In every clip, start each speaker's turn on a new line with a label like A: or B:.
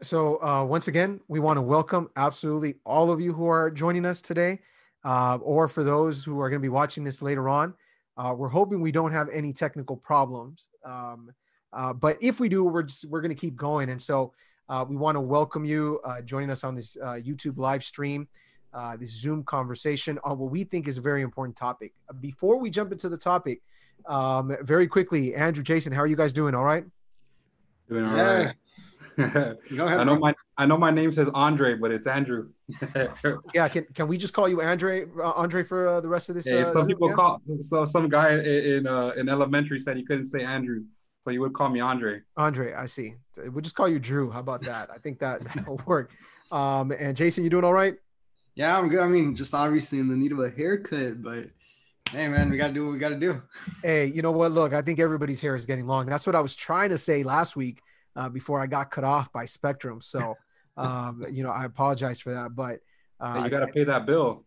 A: So uh, once again, we want to welcome absolutely all of you who are joining us today, uh, or for those who are going to be watching this later on. Uh, we're hoping we don't have any technical problems, um, uh, but if we do, we're just we're going to keep going. And so uh, we want to welcome you uh, joining us on this YouTube live stream, this Zoom conversation on what we think is a very important topic. Before we jump into the topic, um, very quickly, Andrew, Jason, how are you guys doing? All right.
B: Doing all yeah. right. I know my I know my name says Andre, but it's Andrew.
A: yeah, can can we just call you Andre uh, Andre for uh, the rest of this?
B: Yeah,
A: uh,
B: some Zoom, people yeah? call so some guy in uh, in elementary said he couldn't say Andrews, so you would call me Andre.
A: Andre, I see. We'll just call you Drew. How about that? I think that that'll work. Um, and Jason, you doing all right?
C: Yeah, I'm good. I mean, just obviously in the need of a haircut, but hey man, we gotta do what we gotta do.
A: Hey, you know what? Look, I think everybody's hair is getting long. That's what I was trying to say last week uh, before I got cut off by Spectrum. So, um, you know, I apologize for that. But
B: uh, you got to pay that bill.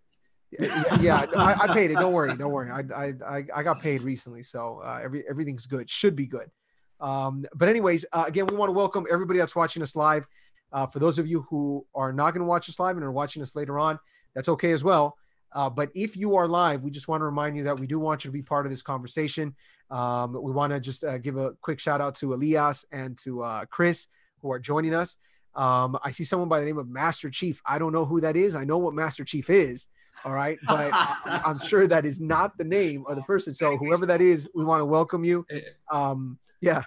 A: Yeah, yeah I, I, paid it. Don't worry, don't worry. I I I got paid recently, so uh, every everything's good. Should be good. Um, but anyways, uh, again, we want to welcome everybody that's watching us live. Uh, for those of you who are not going to watch us live and are watching us later on, that's okay as well. Uh, but if you are live, we just want to remind you that we do want you to be part of this conversation. Um, we want to just uh, give a quick shout out to Elias and to uh, Chris who are joining us. Um, I see someone by the name of Master Chief. I don't know who that is. I know what Master Chief is. All right. But I, am sure that is not the name of the person. So whoever that is, we want to welcome you. Um, yeah.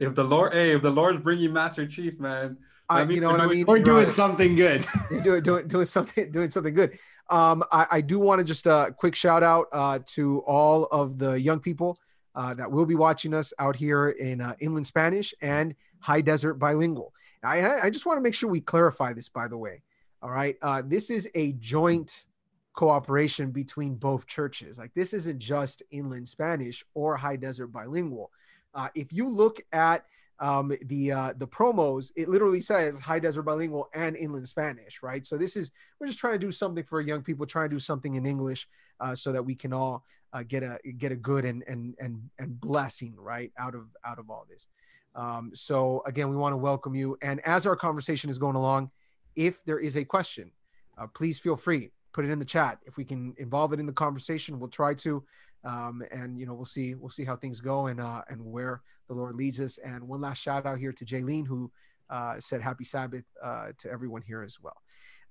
B: If the Lord, hey, if the Lord's bringing Master Chief, man,
A: I, you know what I mean?
C: We're doing right. something good.
A: doing, doing, doing something, doing something good. Um, I, I do want to just a uh, quick shout out uh, to all of the young people uh, that will be watching us out here in uh, Inland Spanish and High Desert Bilingual. I, I just want to make sure we clarify this, by the way. All right. Uh, this is a joint cooperation between both churches. Like, this isn't just Inland Spanish or High Desert Bilingual. Uh, if you look at um, the uh, the promos, it literally says High Desert Bilingual and Inland Spanish, right? So this is we're just trying to do something for young people, trying to do something in English, uh, so that we can all uh, get a get a good and and and and blessing right out of out of all this. Um, so again, we want to welcome you, and as our conversation is going along, if there is a question, uh, please feel free put it in the chat. If we can involve it in the conversation, we'll try to um, and you know we'll see we'll see how things go and uh, and where the Lord leads us. And one last shout out here to Jaylene who uh, said Happy Sabbath uh, to everyone here as well.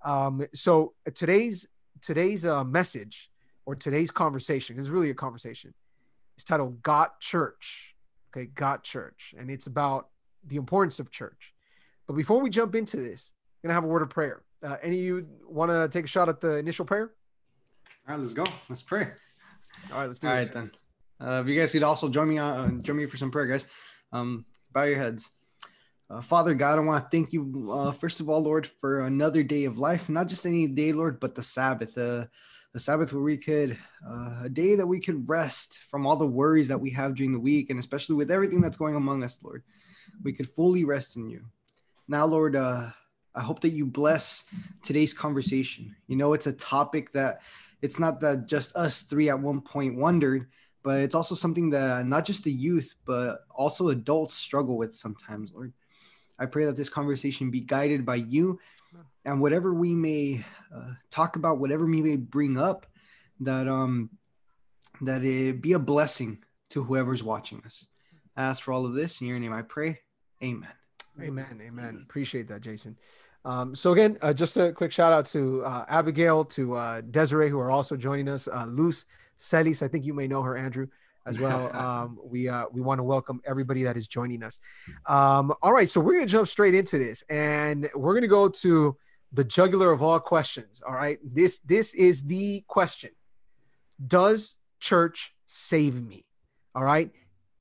A: Um, so today's today's uh, message or today's conversation is really a conversation. It's titled "Got Church." Okay, Got Church, and it's about the importance of church. But before we jump into this, I'm gonna have a word of prayer. Uh, any of you want to take a shot at the initial prayer?
C: All right, let's go. Let's pray.
A: All right, let's do
C: All
A: this.
C: right, then. Uh, if you guys could also join me on uh, join me for some prayer, guys. Um, bow your heads. Uh, Father God, I want to thank you, uh, first of all, Lord, for another day of life, not just any day, Lord, but the Sabbath, uh, the Sabbath where we could, uh, a day that we could rest from all the worries that we have during the week, and especially with everything that's going among us, Lord, we could fully rest in you. Now, Lord, uh, I hope that you bless today's conversation. You know, it's a topic that it's not that just us three at one point wondered, but it's also something that not just the youth, but also adults struggle with sometimes, Lord. I pray that this conversation be guided by you and whatever we may uh, talk about, whatever we may bring up, that um that it be a blessing to whoever's watching us. I ask for all of this in your name I pray. Amen.
A: Amen. Amen. Appreciate that, Jason. Um, so again, uh, just a quick shout out to uh, Abigail, to uh, Desiree, who are also joining us. Uh, Luz Celis, I think you may know her, Andrew, as well. Um, we uh, we want to welcome everybody that is joining us. Um, all right, so we're gonna jump straight into this, and we're gonna go to the jugular of all questions. All right, this this is the question: Does church save me? All right,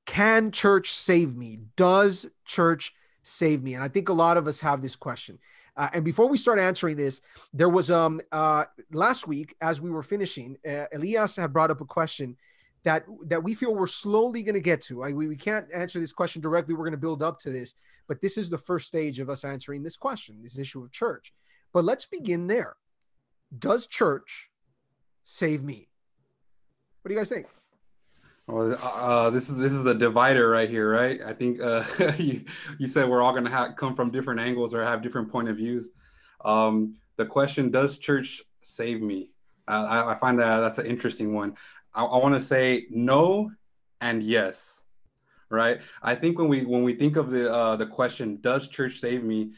A: can church save me? Does church save me? And I think a lot of us have this question. Uh, and before we start answering this, there was um uh last week as we were finishing, uh, Elias had brought up a question that that we feel we're slowly going to get to. Like we, we can't answer this question directly. We're going to build up to this, but this is the first stage of us answering this question, this issue of church. But let's begin there. Does church save me? What do you guys think?
B: Well, uh, uh, this is this is the divider right here, right? I think uh, you you said we're all going to have come from different angles or have different point of views. Um, the question: Does church save me? I, I, find that that's an interesting one. I, I want to say no and yes, right? I think when we when we think of the uh, the question, "Does church save me?"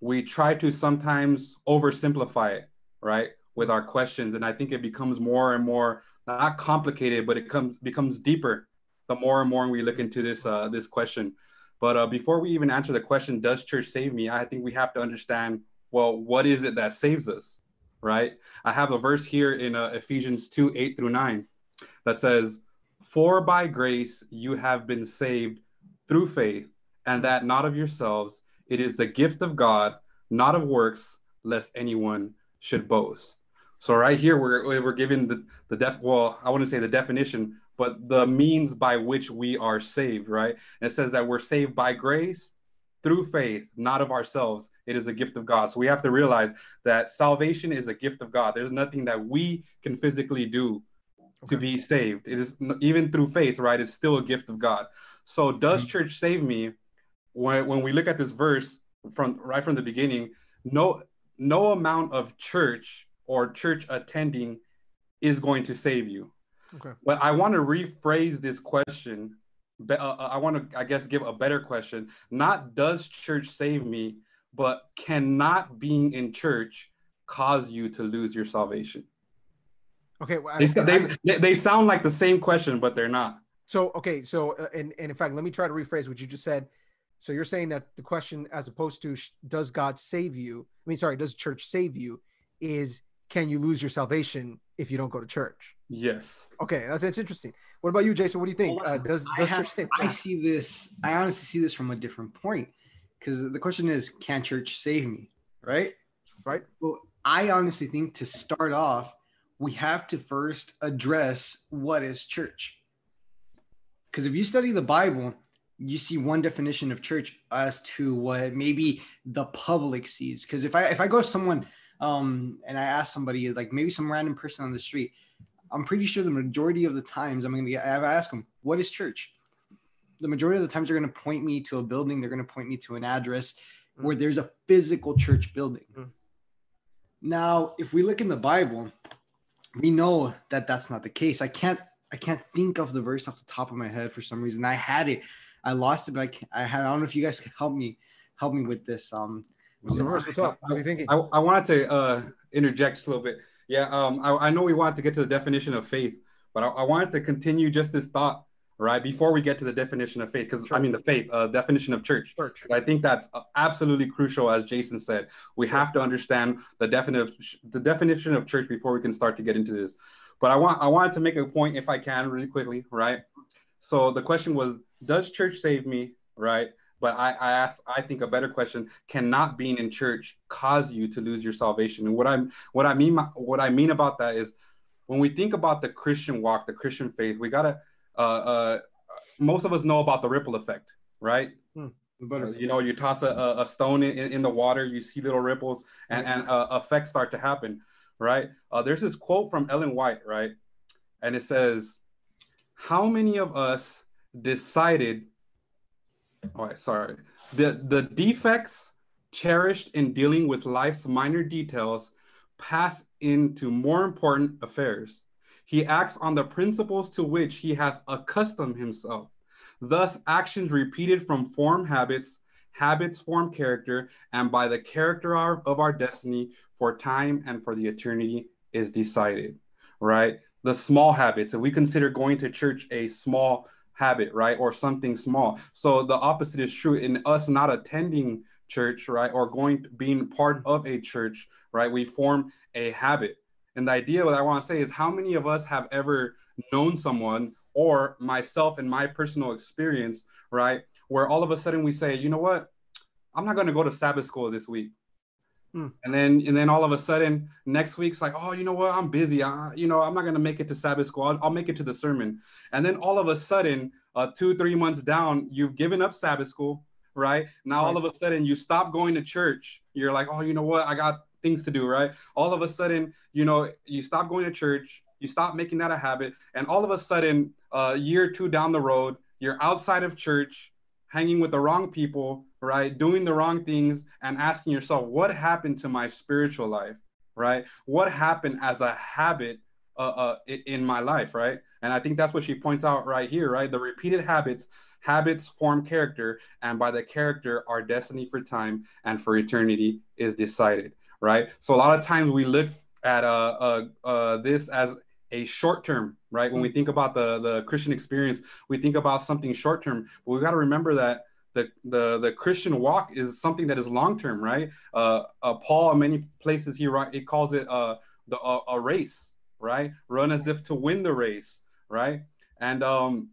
B: we try to sometimes oversimplify it, right, with our questions, and I think it becomes more and more not complicated, but it comes becomes deeper the more and more we look into this uh, this question. But uh, before we even answer the question, does church save me? I think we have to understand well, what is it that saves us, right? I have a verse here in uh, Ephesians 2 8 through 9 that says, For by grace you have been saved through faith, and that not of yourselves, it is the gift of God, not of works, lest anyone should boast. So right here, we're we're given the the def. Well, I wouldn't say the definition, but the means by which we are saved. Right? And it says that we're saved by grace through faith, not of ourselves. It is a gift of God. So we have to realize that salvation is a gift of God. There's nothing that we can physically do okay. to be saved. It is even through faith, right? It's still a gift of God. So does mm-hmm. church save me? When when we look at this verse from right from the beginning, no no amount of church or church attending is going to save you. Okay. But I want to rephrase this question. Uh, uh, I want to, I guess, give a better question. Not does church save me, but cannot being in church cause you to lose your salvation?
A: Okay. Well,
B: they, I, they, they, sound like the same question, but they're not.
A: So, okay. So, uh, and, and in fact, let me try to rephrase what you just said. So you're saying that the question, as opposed to does God save you? I mean, sorry, does church save you? Is can you lose your salvation if you don't go to church?
B: Yes.
A: Okay, that's, that's interesting. What about you, Jason? What do you think? Uh, does does
C: have, church? I see this. I honestly see this from a different point because the question is, can church save me? Right.
A: Right.
C: Well, I honestly think to start off, we have to first address what is church. Because if you study the Bible, you see one definition of church as to what maybe the public sees. Because if I if I go to someone um, and I ask somebody, like maybe some random person on the street, I'm pretty sure the majority of the times I'm going to get, I ask them, what is church? The majority of the times they're going to point me to a building, they're going to point me to an address mm. where there's a physical church building. Mm. Now, if we look in the Bible, we know that that's not the case. I can't I can't think of the verse off the top of my head for some reason. I had it, I lost it, but I, can, I had I don't know if you guys can help me help me with this. Um,
A: What's What's up? What are you thinking?
B: I, I wanted to uh, interject just a little bit. Yeah, um, I, I, know we wanted to get to the definition of faith, but I, I, wanted to continue just this thought, right, before we get to the definition of faith, because I mean the faith, uh, definition of church. Church. I think that's uh, absolutely crucial, as Jason said. We have to understand the definition, the definition of church before we can start to get into this. But I want, I wanted to make a point, if I can, really quickly, right? So the question was, does church save me, right? But I, I asked, I think a better question: Can not being in church cause you to lose your salvation? And what I'm, what I mean, what I mean about that is, when we think about the Christian walk, the Christian faith, we gotta. Uh, uh, most of us know about the ripple effect, right? Hmm. You know, you toss a, a stone in, in the water, you see little ripples, and, and uh, effects start to happen, right? Uh, there's this quote from Ellen White, right? And it says, How many of us decided all right, sorry. The the defects cherished in dealing with life's minor details pass into more important affairs. He acts on the principles to which he has accustomed himself. Thus, actions repeated from form habits, habits form character, and by the character of our destiny for time and for the eternity is decided. Right? The small habits, if we consider going to church a small habit, right? Or something small. So the opposite is true in us not attending church, right? Or going being part of a church, right? We form a habit. And the idea what I want to say is how many of us have ever known someone or myself in my personal experience, right? Where all of a sudden we say, you know what? I'm not going to go to Sabbath school this week. Hmm. And then and then all of a sudden next week's like, oh, you know what? I'm busy. I, you know, I'm not gonna make it to Sabbath school. I'll, I'll make it to the sermon. And then all of a sudden, uh, two three months down, you've given up Sabbath school, right? Now right. all of a sudden you stop going to church. You're like, oh, you know what? I got things to do, right? All of a sudden, you know, you stop going to church. You stop making that a habit, and all of a sudden, a uh, year two down the road, you're outside of church, hanging with the wrong people, right? Doing the wrong things, and asking yourself, what happened to my spiritual life, right? What happened as a habit uh, uh, in my life, right? And I think that's what she points out right here, right? The repeated habits Habits form character, and by the character, our destiny for time and for eternity is decided, right? So a lot of times we look at uh, uh, uh, this as a short term, right? When we think about the the Christian experience, we think about something short term, but we got to remember that the the the Christian walk is something that is long term, right? Uh, uh, Paul, in many places, he it calls it uh, the a, a race, right? Run as if to win the race, right? And um,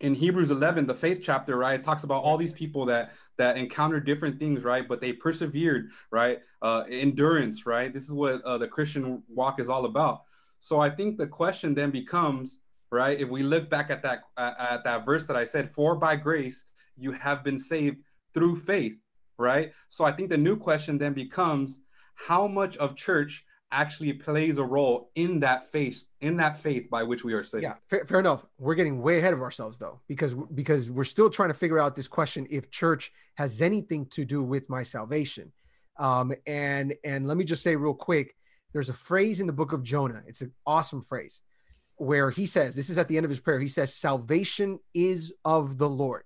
B: in Hebrews 11, the faith chapter, right, it talks about all these people that that encountered different things, right, but they persevered, right, uh, endurance, right. This is what uh, the Christian walk is all about. So I think the question then becomes, right, if we look back at that at that verse that I said, "For by grace you have been saved through faith," right. So I think the new question then becomes, how much of church actually plays a role in that faith in that faith by which we are saved?
A: Yeah fair, fair, enough. We're getting way ahead of ourselves though because because we're still trying to figure out this question if church has anything to do with my salvation. Um and and let me just say real quick there's a phrase in the book of jonah it's an awesome phrase where he says this is at the end of his prayer he says salvation is of the lord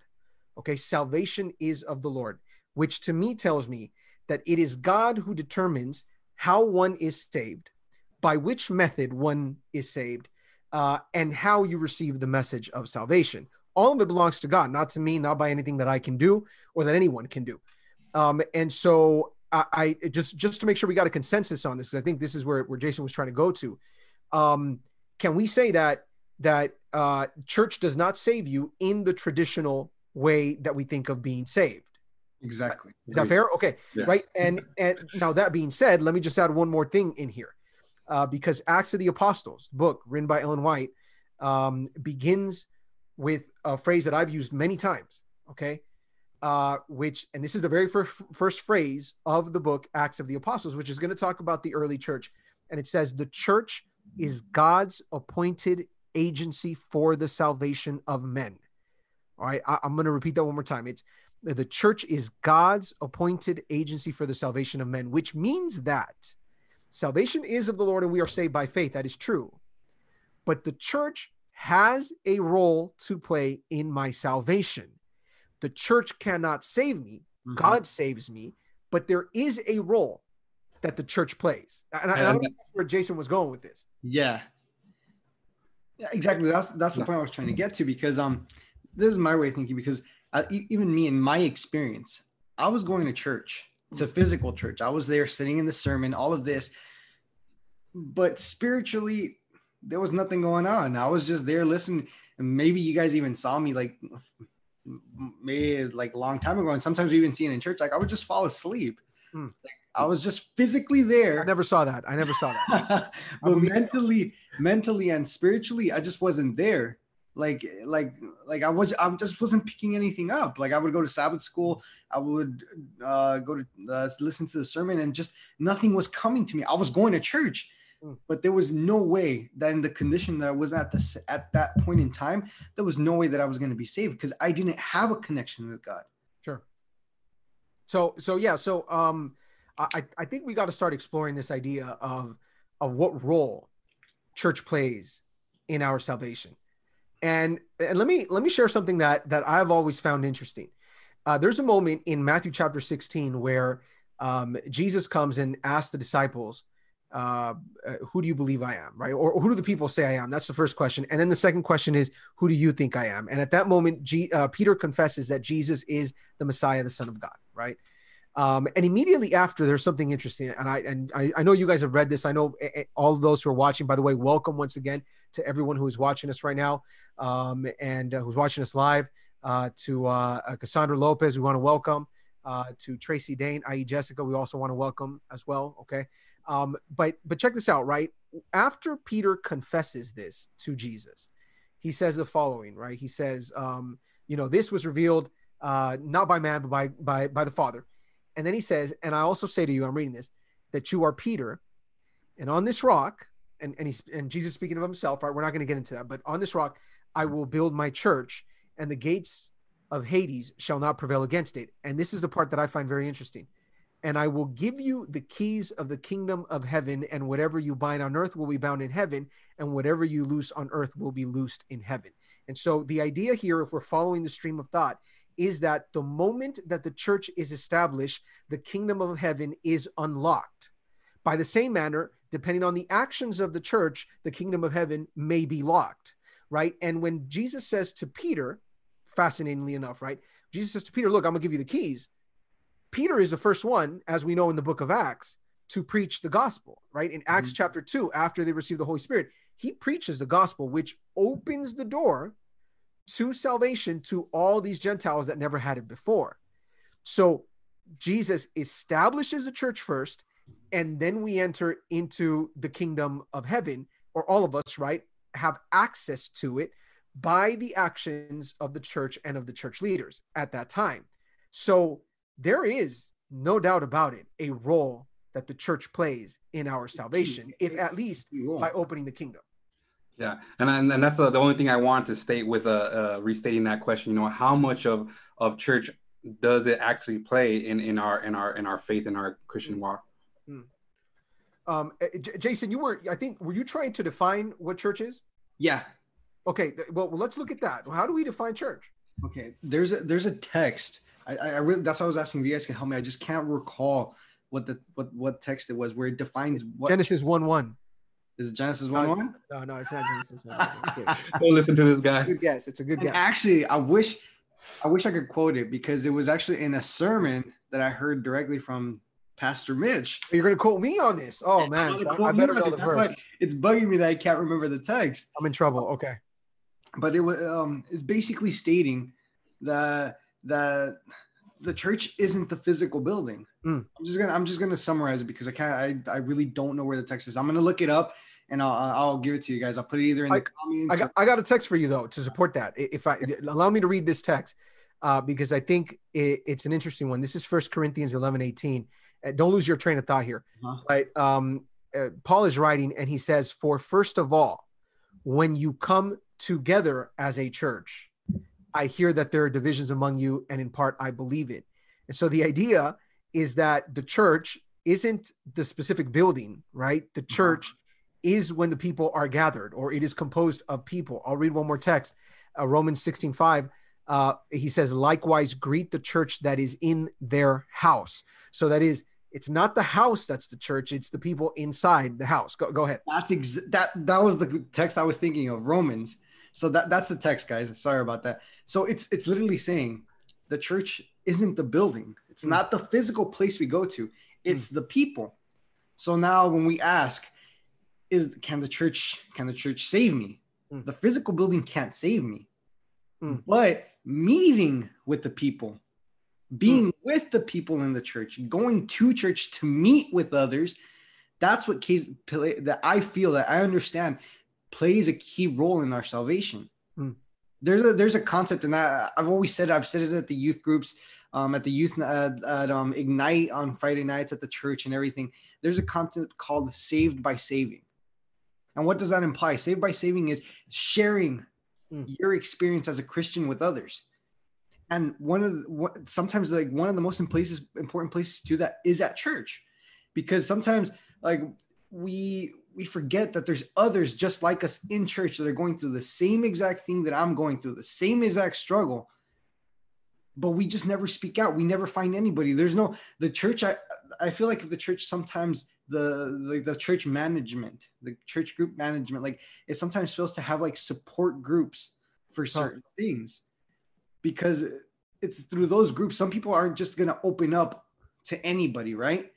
A: okay salvation is of the lord which to me tells me that it is god who determines how one is saved, by which method one is saved, uh, and how you receive the message of salvation. All of it belongs to God, not to me, not by anything that I can do or that anyone can do. Um, and so I, I, just just to make sure we got a consensus on this, because I think this is where, where Jason was trying to go to. Um, can we say that that uh, church does not save you in the traditional way that we think of being saved?
C: Exactly.
A: Is that fair? Okay. Yes. Right. And and now that being said, let me just add one more thing in here, uh, because Acts of the Apostles book written by Ellen White um, begins with a phrase that I've used many times. Okay. Uh, which and this is the very first first phrase of the book Acts of the Apostles, which is going to talk about the early church, and it says the church is God's appointed agency for the salvation of men. All right, I, I'm going to repeat that one more time. It's the church is God's appointed agency for the salvation of men, which means that salvation is of the Lord and we are saved by faith. That is true. But the church has a role to play in my salvation. The church cannot save me, mm-hmm. God saves me, but there is a role that the church plays. And, I, and I don't know where Jason was going with this.
C: Yeah. Yeah, exactly. That's that's the point I was trying to get to because um this is my way of thinking because uh, even me in my experience, I was going to church. It's a physical church. I was there sitting in the sermon, all of this. But spiritually, there was nothing going on. I was just there listening. And maybe you guys even saw me like maybe like a long time ago. And sometimes we even see it in church. Like I would just fall asleep. Hmm. Like, I was just physically there.
A: I never saw that. I never saw that.
C: but mentally, mentally and spiritually, I just wasn't there like like like i was i just wasn't picking anything up like i would go to sabbath school i would uh, go to uh, listen to the sermon and just nothing was coming to me i was going to church. But there was no way that in the condition that i was at this at that point in time there was no way that i was going to be saved because i didn't have a connection with god.
A: Sure. So so yeah so um i i think we got to start exploring this idea of of what role church plays in our salvation. And and let me let me share something that that I've always found interesting. Uh, there's a moment in Matthew chapter 16 where um, Jesus comes and asks the disciples, uh, uh, "Who do you believe I am?" Right, or, or, who do the people say I am? That's the first question, and then the second question is, "Who do you think I am?" And at that moment, G, uh, Peter confesses that Jesus is the Messiah, the Son of God. Right. Um, and immediately after, there's something interesting, and I and I, I know you guys have read this. I know all of those who are watching. By the way, welcome once again to everyone who is watching us right now um, and uh, who's watching us live. Uh, to uh, uh Cassandra Lopez, we want to welcome. Uh, to Tracy Dane, i.e. Jessica, we also want to welcome as well. Okay, um, but but check this out, right? After Peter confesses this to Jesus, he says the following, right? He says, um, you know, this was revealed uh, not by man, but by by by the Father and then he says, And I also say to you, I'm reading this, that you are Peter, and on this rock and and he's and Jesus speaking of himself, right? We're not going to get into that, but on this rock I will build my church, and the gates of Hades shall not prevail against it. And this is the part that I find very interesting. And I will give you the keys of the kingdom of heaven, and whatever you bind on earth will be bound in heaven, and whatever you loose on earth will be loosed in heaven. And so the idea here, if we're following the stream of thought, is that the moment that the church is established, the kingdom of heaven is unlocked. By the same manner, depending on the actions of the church, the kingdom of heaven may be locked, right? And when Jesus says to Peter, fascinatingly enough, right? Jesus says to Peter, Look, I'm going to give you the keys. Peter is the first one, as we know in the book of Acts, to preach the gospel, right? In Acts mm-hmm. chapter 2, after they receive the Holy Spirit, he preaches the gospel, which opens the door to salvation to all these Gentiles that never had it before. So Jesus establishes the church first, and then we enter into the kingdom of heaven, or all of us, right, have access to it by the actions of the church and of the church leaders at that time. So there is no doubt about it a role that the church plays in our salvation, if at least by opening the kingdom.
B: Yeah, and and, and that's the, the only thing I want to state with uh, uh, restating that question. You know, how much of of church does it actually play in in our in our in our faith in our Christian walk? Hmm.
A: Um, eh, J- Jason, you were I think were you trying to define what church is?
C: Yeah.
A: Okay. Well, let's look at that. How do we define church?
C: Okay. There's a there's a text. I, I really that's why I was asking if you guys can help me. I just can't recall what the what what text it was where it defines what
A: Genesis one one.
C: Is it Genesis 1 1?
A: No, no, it's not Genesis 1 1.
B: Don't listen to this guy.
A: Good guess. It's a good and guess.
C: Actually, I wish I wish I could quote it because it was actually in a sermon that I heard directly from Pastor Mitch.
A: You're gonna quote me on this. Oh man, I better know the verse.
C: It's bugging me that I can't remember the text.
A: I'm in trouble. Okay.
C: But it was um it's basically stating that that the church isn't the physical building. Mm. I'm just gonna I'm just gonna summarize it because I can't I, I really don't know where the text is. I'm gonna look it up and I'll I'll give it to you guys. I'll put it either in I, the comments.
A: I got, I got a text for you though to support that. If I allow me to read this text, uh, because I think it, it's an interesting one. This is First Corinthians 11, 18. Uh, don't lose your train of thought here. Uh-huh. But um, uh, Paul is writing and he says, "For first of all, when you come together as a church." I hear that there are divisions among you, and in part I believe it. And so the idea is that the church isn't the specific building, right? The uh-huh. church is when the people are gathered, or it is composed of people. I'll read one more text, uh, Romans 16 5. Uh, he says, likewise, greet the church that is in their house. So that is, it's not the house that's the church; it's the people inside the house. Go, go ahead.
C: That's ex- that that was the text I was thinking of, Romans so that that's the text, guys. Sorry about that. So it's it's literally saying the church isn't the building. It's mm. not the physical place we go to. It's mm. the people. So now when we ask, is can the church can the church save me? Mm. The physical building can't save me. Hmm. But meeting with the people, being hmm. with the people in the church, going to church to meet with others, that's what case that I feel that I understand plays a key role in our salvation. Mm. There's a there's a concept in that I've always said I've said it at the youth groups, um, at the youth at, at um, Ignite on Friday nights at the church and everything. There's a concept called saved by saving. And what does that imply? Saved by saving is sharing mm. your experience as a Christian with others. And one of the, what, sometimes like one of the most places important places to do that is at church, because sometimes like we we forget that there's others just like us in church that are going through the same exact thing that I'm going through, the same exact struggle. But we just never speak out. We never find anybody. There's no the church. I I feel like if the church sometimes the the, the church management, the church group management, like it sometimes feels to have like support groups for certain things, because it's through those groups. Some people aren't just gonna open up to anybody, right?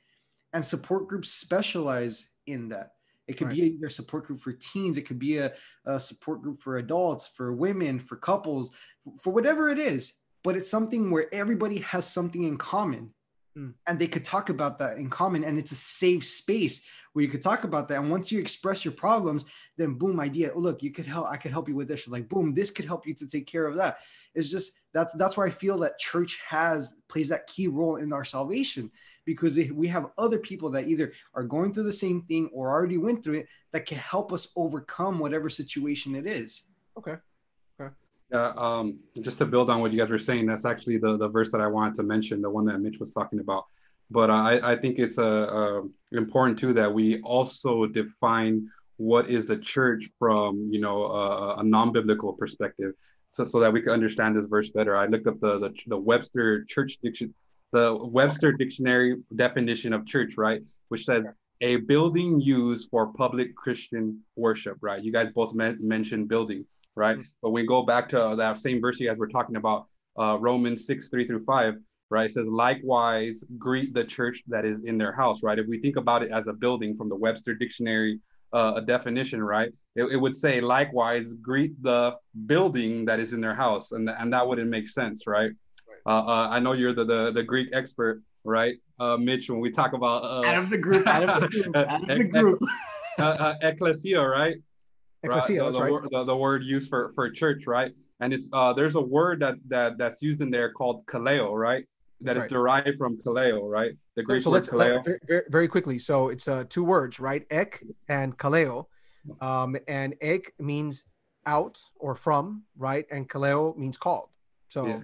C: And support groups specialize in that it could right. be a support group for teens. It could be a, a support group for adults, for women, for couples, for whatever it is. But it's something where everybody has something in common. Mm. and they could talk about that in common and it's a safe space where you could talk about that. And once you express your problems then boom idea oh, look you could help i could help you with this. Like boom this could help you to take care of that. It's just that's that's why i feel that church has plays that key role in our salvation because we have other people that either are going through the same thing or already went through it that can help us overcome whatever situation it is.
A: Okay
B: yeah, um, just to build on what you guys were saying, that's actually the, the verse that I wanted to mention, the one that Mitch was talking about. But I, I think it's uh, uh, important too that we also define what is the church from you know uh, a non-biblical perspective, so so that we can understand this verse better. I looked up the the, the Webster Church Diction, the Webster Dictionary definition of church, right, which says a building used for public Christian worship. Right, you guys both mentioned building right? Mm-hmm. But we go back to that same verse you guys were talking about, uh, Romans 6, 3 through 5, right? It says, likewise, greet the church that is in their house, right? If we think about it as a building from the Webster Dictionary uh, a definition, right? It, it, would say, likewise, greet the building that is in their house. And, and that wouldn't make sense, right? right. Uh, uh I know you're the, the, the Greek expert, right? Uh, Mitch, when we talk about
C: uh, out of the group, out of the group, out of the group.
B: ecclesia, right?
A: Ecclesia,
B: right? The, the,
A: right?
B: Word, the, the, word used for, for church, right? And it's uh, there's a word that that that's used in there called kaleo, right? That that's is right. derived from kaleo, right?
A: The Greek so word let's kaleo. Let, very, very quickly. So it's uh, two words, right? Ek and kaleo, um, and ek means out or from, right? And kaleo means called. So.
B: Yeah.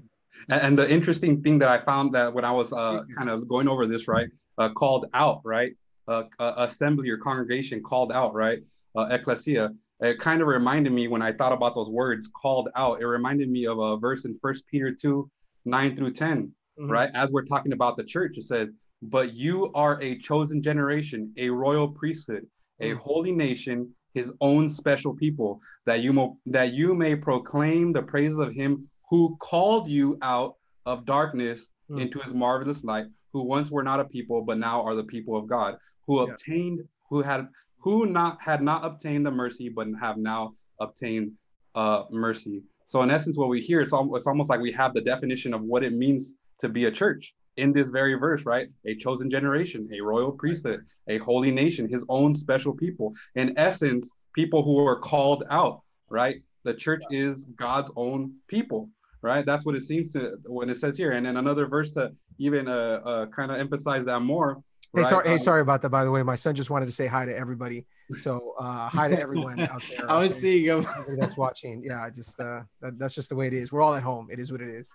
B: And, and the interesting thing that I found that when I was uh, kind of going over this, right, uh, called out, right, uh, uh, assembly or congregation called out, right, uh, ecclesia it kind of reminded me when I thought about those words called out, it reminded me of a verse in First Peter 2, 9 through 10, mm-hmm. right? As we're talking about the church, it says, But you are a chosen generation, a royal priesthood, a mm-hmm. holy nation, his own special people, that you mo- that you may proclaim the praises of him who called you out of darkness mm-hmm. into his marvelous light, who once were not a people, but now are the people of God, who yeah. obtained, who had who not had not obtained the mercy, but have now obtained uh, mercy. So in essence, what we hear, it's, al- it's almost like we have the definition of what it means to be a church in this very verse, right? A chosen generation, a royal priesthood, a holy nation, his own special people. In essence, people who are called out, right? The church is God's own people, right? That's what it seems to when it says here. And then another verse to even uh, uh, kind of emphasize that more
A: Hey, right? sorry, um, hey, sorry about that. By the way, my son just wanted to say hi to everybody. So uh, hi to everyone out there.
C: I was seeing him.
A: that's watching. Yeah, just uh, that, that's just the way it is. We're all at home. It is what it is.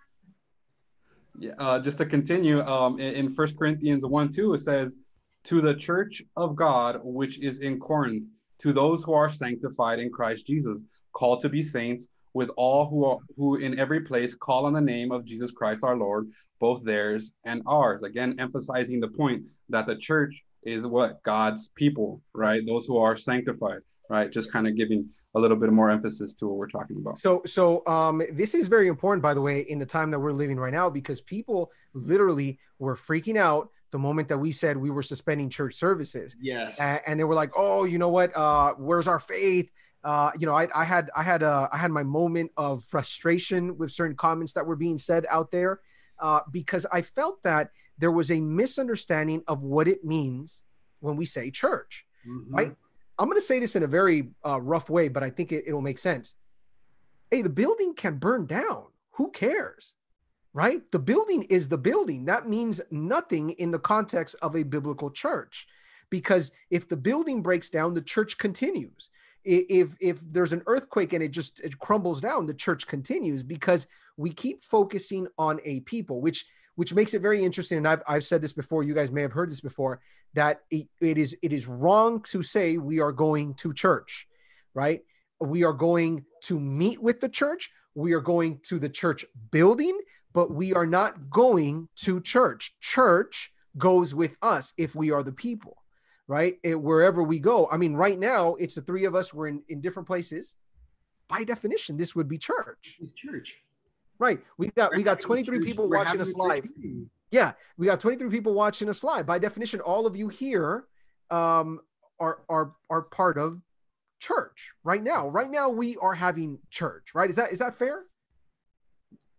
B: Yeah. Uh, just to continue, um, in First Corinthians one two, it says, "To the church of God which is in Corinth, to those who are sanctified in Christ Jesus, called to be saints." With all who are who in every place call on the name of Jesus Christ our Lord, both theirs and ours. Again, emphasizing the point that the church is what God's people, right? Those who are sanctified, right? Just kind of giving a little bit more emphasis to what we're talking about.
A: So, so um, this is very important, by the way, in the time that we're living right now, because people literally were freaking out the moment that we said we were suspending church services.
C: Yes,
A: and, and they were like, "Oh, you know what? Uh, where's our faith? uh, you know, I, I had I had uh, I had my moment of frustration with certain comments that were being said out there uh, because I felt that there was a misunderstanding of what it means when we say church. Mm-hmm. Right? I'm going to say this in a very uh, rough way, but I think it, it'll make sense. Hey, the building can burn down. Who cares? Right? The building is the building. That means nothing in the context of a biblical church because if the building breaks down, the church continues. If if there's an earthquake and it just it crumbles down the church continues because we keep focusing on a people which which makes it very interesting. And I've, I've said this before you guys may have heard this before that it, it is it is wrong to say we are going to church right? We are going to meet with the church. We are going to the church building but we are not going to church church goes with us if we are the people right? It, wherever we go. I mean, right now it's the three of us. We're in, in different places. By definition, this would be church.
C: It's church.
A: Right. We got we got 23 people watching us live. Yeah, we got 23 people watching us live. By definition, all of you here um, are are are part of church right now. Right now, we are having church. Right? Is that is that fair?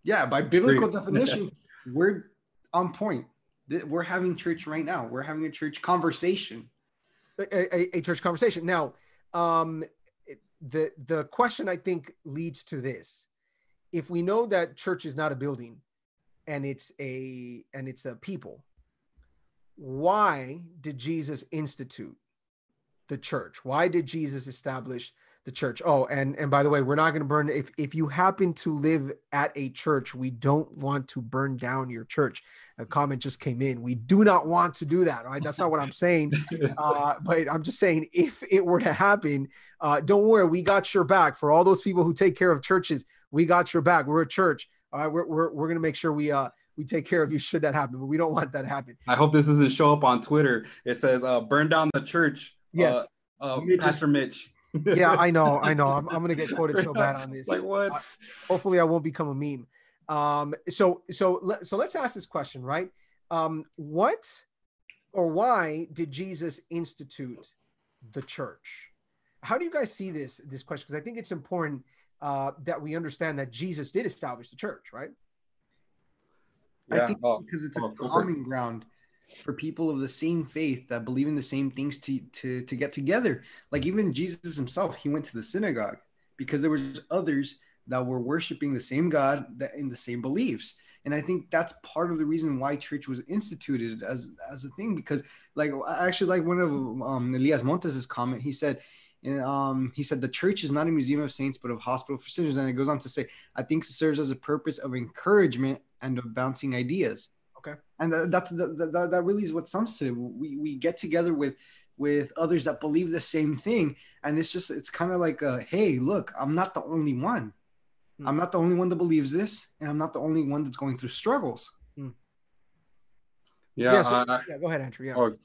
C: Yeah, by biblical definition, we're on point we're having church right now. We're having a church conversation.
A: A, a, a church conversation. Now, um, the the question I think leads to this: If we know that church is not a building, and it's a and it's a people, why did Jesus institute the church? Why did Jesus establish the church. Oh, and and by the way, we're not going to burn if if you happen to live at a church, we don't want to burn down your church. A comment just came in. We do not want to do that. Right? That's not what I'm saying. Uh, but I'm just saying if it were to happen, uh, don't worry, we got your back. For all those people who take care of churches, we got your back. We're a church. All right, we're we're, we're going to make sure we uh we take care of you should that happen, but we don't want that to happen.
B: I hope this doesn't show up on Twitter. It says uh, burn down the church.
A: Yes.
B: Uh, uh, Pastor Mitch
A: yeah, I know, I know. I'm, I'm gonna get quoted so bad on this.
B: Like what?
A: Uh, hopefully, I won't become a meme. Um, so so so let's ask this question, right? Um, what or why did Jesus institute the church? How do you guys see this this question? Because I think it's important uh, that we understand that Jesus did establish the church, right?
C: Yeah. I think oh, because it's a oh, common ground for people of the same faith that believe in the same things to to to get together. Like even Jesus himself, he went to the synagogue because there was others that were worshiping the same God that in the same beliefs. And I think that's part of the reason why church was instituted as as a thing because like actually like one of um Elias Montes's comment. He said and um, he said the church is not a museum of saints, but a hospital for sinners. And it goes on to say, I think it serves as a purpose of encouragement and of bouncing ideas.
A: Okay.
C: And that's that, that really is what sums to it. We we get together with with others that believe the same thing, and it's just it's kind of like a hey, look, I'm not the only one. Hmm. I'm not the only one that believes this, and I'm not the only one that's going through struggles.
A: Hmm.
B: Yeah,
A: yeah, so, uh, yeah, Go ahead, Andrew. Yeah. Oh,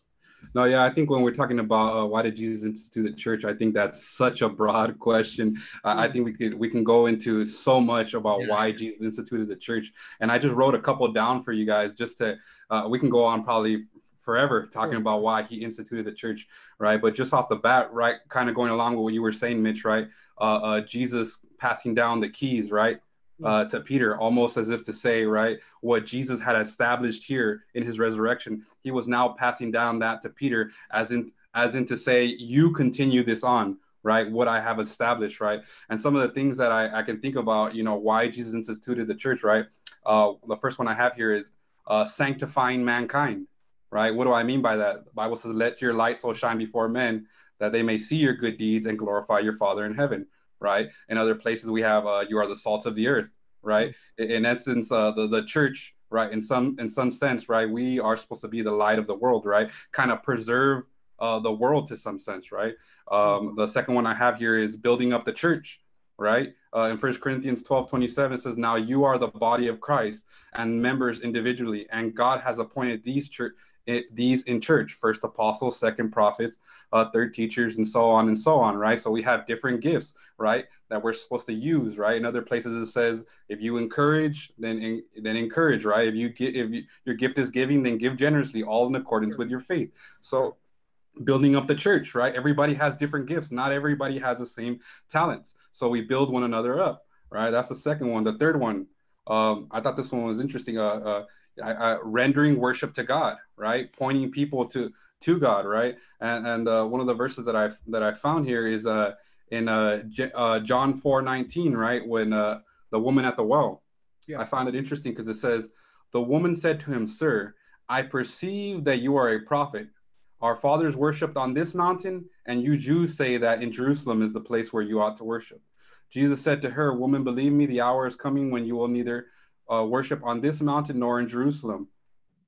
B: no, yeah, I think when we're talking about uh, why did Jesus institute the church, I think that's such a broad question. Uh, I think we could we can go into so much about yeah. why Jesus instituted the church, and I just wrote a couple down for you guys just to. Uh, we can go on probably forever talking about why he instituted the church, right? But just off the bat, right, kind of going along with what you were saying, Mitch, right? Uh, uh, Jesus passing down the keys, right? Uh, to Peter, almost as if to say, right, what Jesus had established here in his resurrection, he was now passing down that to Peter, as in as in to say, you continue this on, right? What I have established, right? And some of the things that I, I can think about, you know, why Jesus instituted the church, right? Uh, the first one I have here is uh, sanctifying mankind, right? What do I mean by that? The Bible says, "Let your light so shine before men." That they may see your good deeds and glorify your Father in heaven right? In other places, we have uh, you are the salt of the earth, right? In essence, uh, the the church, right? In some in some sense, right? We are supposed to be the light of the world, right? Kind of preserve uh, the world to some sense, right? Um, the second one I have here is building up the church, right? Uh, in First Corinthians 12, 27 says, Now you are the body of Christ and members individually, and God has appointed these church it, these in church first apostles second prophets uh, third teachers and so on and so on right? So we have different gifts right that we're supposed to use right? In other places it says if you encourage then in, then encourage right? If you get if you, your gift is giving then give generously all in accordance with your faith. So building up the church right? Everybody has different gifts. Not everybody has the same talents. So we build one another up right? That's the second one. The third one um, i thought this one was interesting uh, uh uh, rendering worship to God, right? Pointing people to to God, right? And and uh, one of the verses that I that I found here is uh in uh, J- uh John four nineteen, right? When uh the woman at the well, yes. I found it interesting because it says, "The woman said to him, Sir, I perceive that you are a prophet. Our fathers worshipped on this mountain, and you Jews say that in Jerusalem is the place where you ought to worship." Jesus said to her, Woman, believe me, the hour is coming when you will neither uh, worship on this mountain nor in Jerusalem,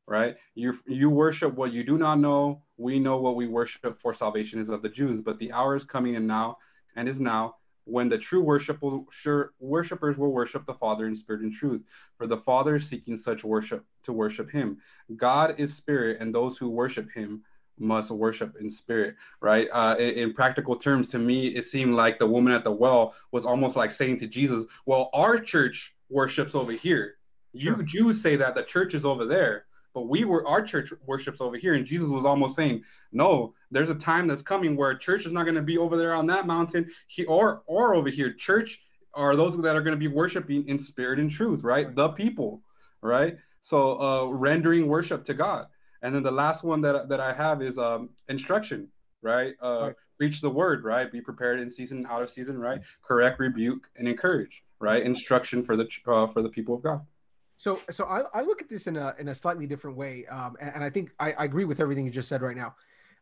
B: right? You you worship what you do not know. We know what we worship for salvation is of the Jews, but the hour is coming and now and is now when the true worship will, sure, worshipers will worship the Father in spirit and truth. For the Father is seeking such worship to worship Him. God is spirit, and those who worship Him must worship in spirit, right? Uh, in, in, practical terms, to me, it seemed like the woman at the well was almost like saying to Jesus, "Well, our church worships over here. You sure. Jews say that the church is over there, but we were our church worships over here. And Jesus was almost saying, No, there's a time that's coming where church is not going to be over there on that mountain, he, or or over here. Church are those that are going to be worshiping in spirit and truth, right? right. The people, right? So uh, rendering worship to God. And then the last one that that I have is um, instruction, right? Uh, right. Preach the word, right? Be prepared in season and out of season, right? Correct, rebuke, and encourage, right? Instruction for the uh, for the people of God.
A: So, so I, I look at this in a in a slightly different way, um, and, and, I think I, I, agree with everything you just said right now.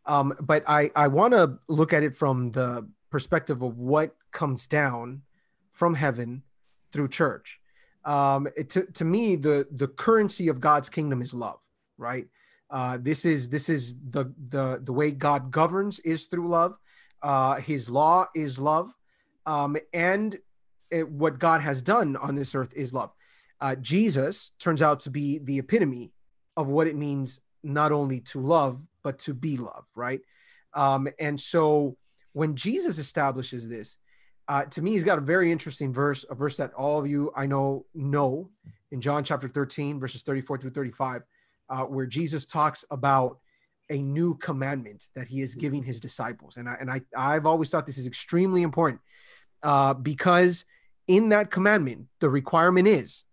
A: Um, but I I want to look at it from the perspective of what comes down from heaven through church. Um, it, to to me, the the currency of God's kingdom is love, right? Uh, this is this is the the the way God governs is through love. Uh, his law is love, um, and it, what God has done on this earth is love. Uh, Jesus turns out to be the epitome of what it means not only to love but to be loved, right? Um, and so when Jesus establishes this, uh, to me, he's got a very interesting verse, a verse that all of you I know know in John chapter 13, verses 34 through 35 uh, where Jesus talks about a new commandment that he is giving his disciples. And I, and I, I've always thought this is extremely important uh, because in that commandment, the requirement is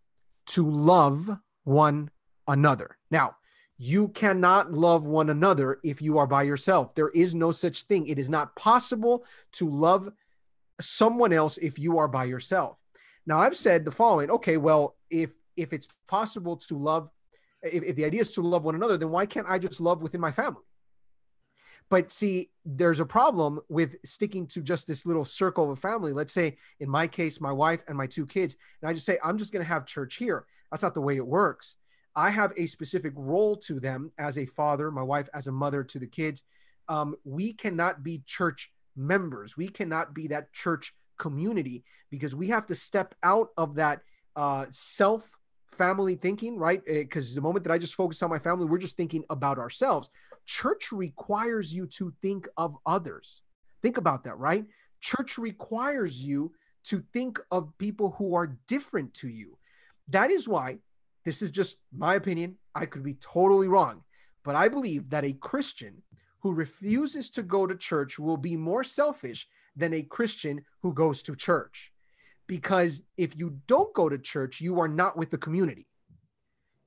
A: to love one another. Now, you cannot love one another if you are by yourself. There is no such thing. It is not possible to love someone else if you are by yourself. Now, I've said the following okay, well, if if it's possible to love if, if the idea is to love one another, then why can't I just love within my family? But see, there's a problem with sticking to just this little circle of family. Let's say, in my case, my wife and my two kids, and I just say, I'm just going to have church here. That's not the way it works. I have a specific role to them as a father, my wife as a mother to the kids. Um, we cannot be church members. We cannot be that church community because we have to step out of that uh, self family thinking, right? Because eh, the moment that I just focus on my family, we're just thinking about ourselves. Church requires you to think of others. Think about that, right? Church requires you to think of people who are different to you. That is why, this is just my opinion. I could be totally wrong, but I believe that a Christian who refuses to go to church will be more selfish than a Christian who goes to church because if you don't go to church, you are not with the community.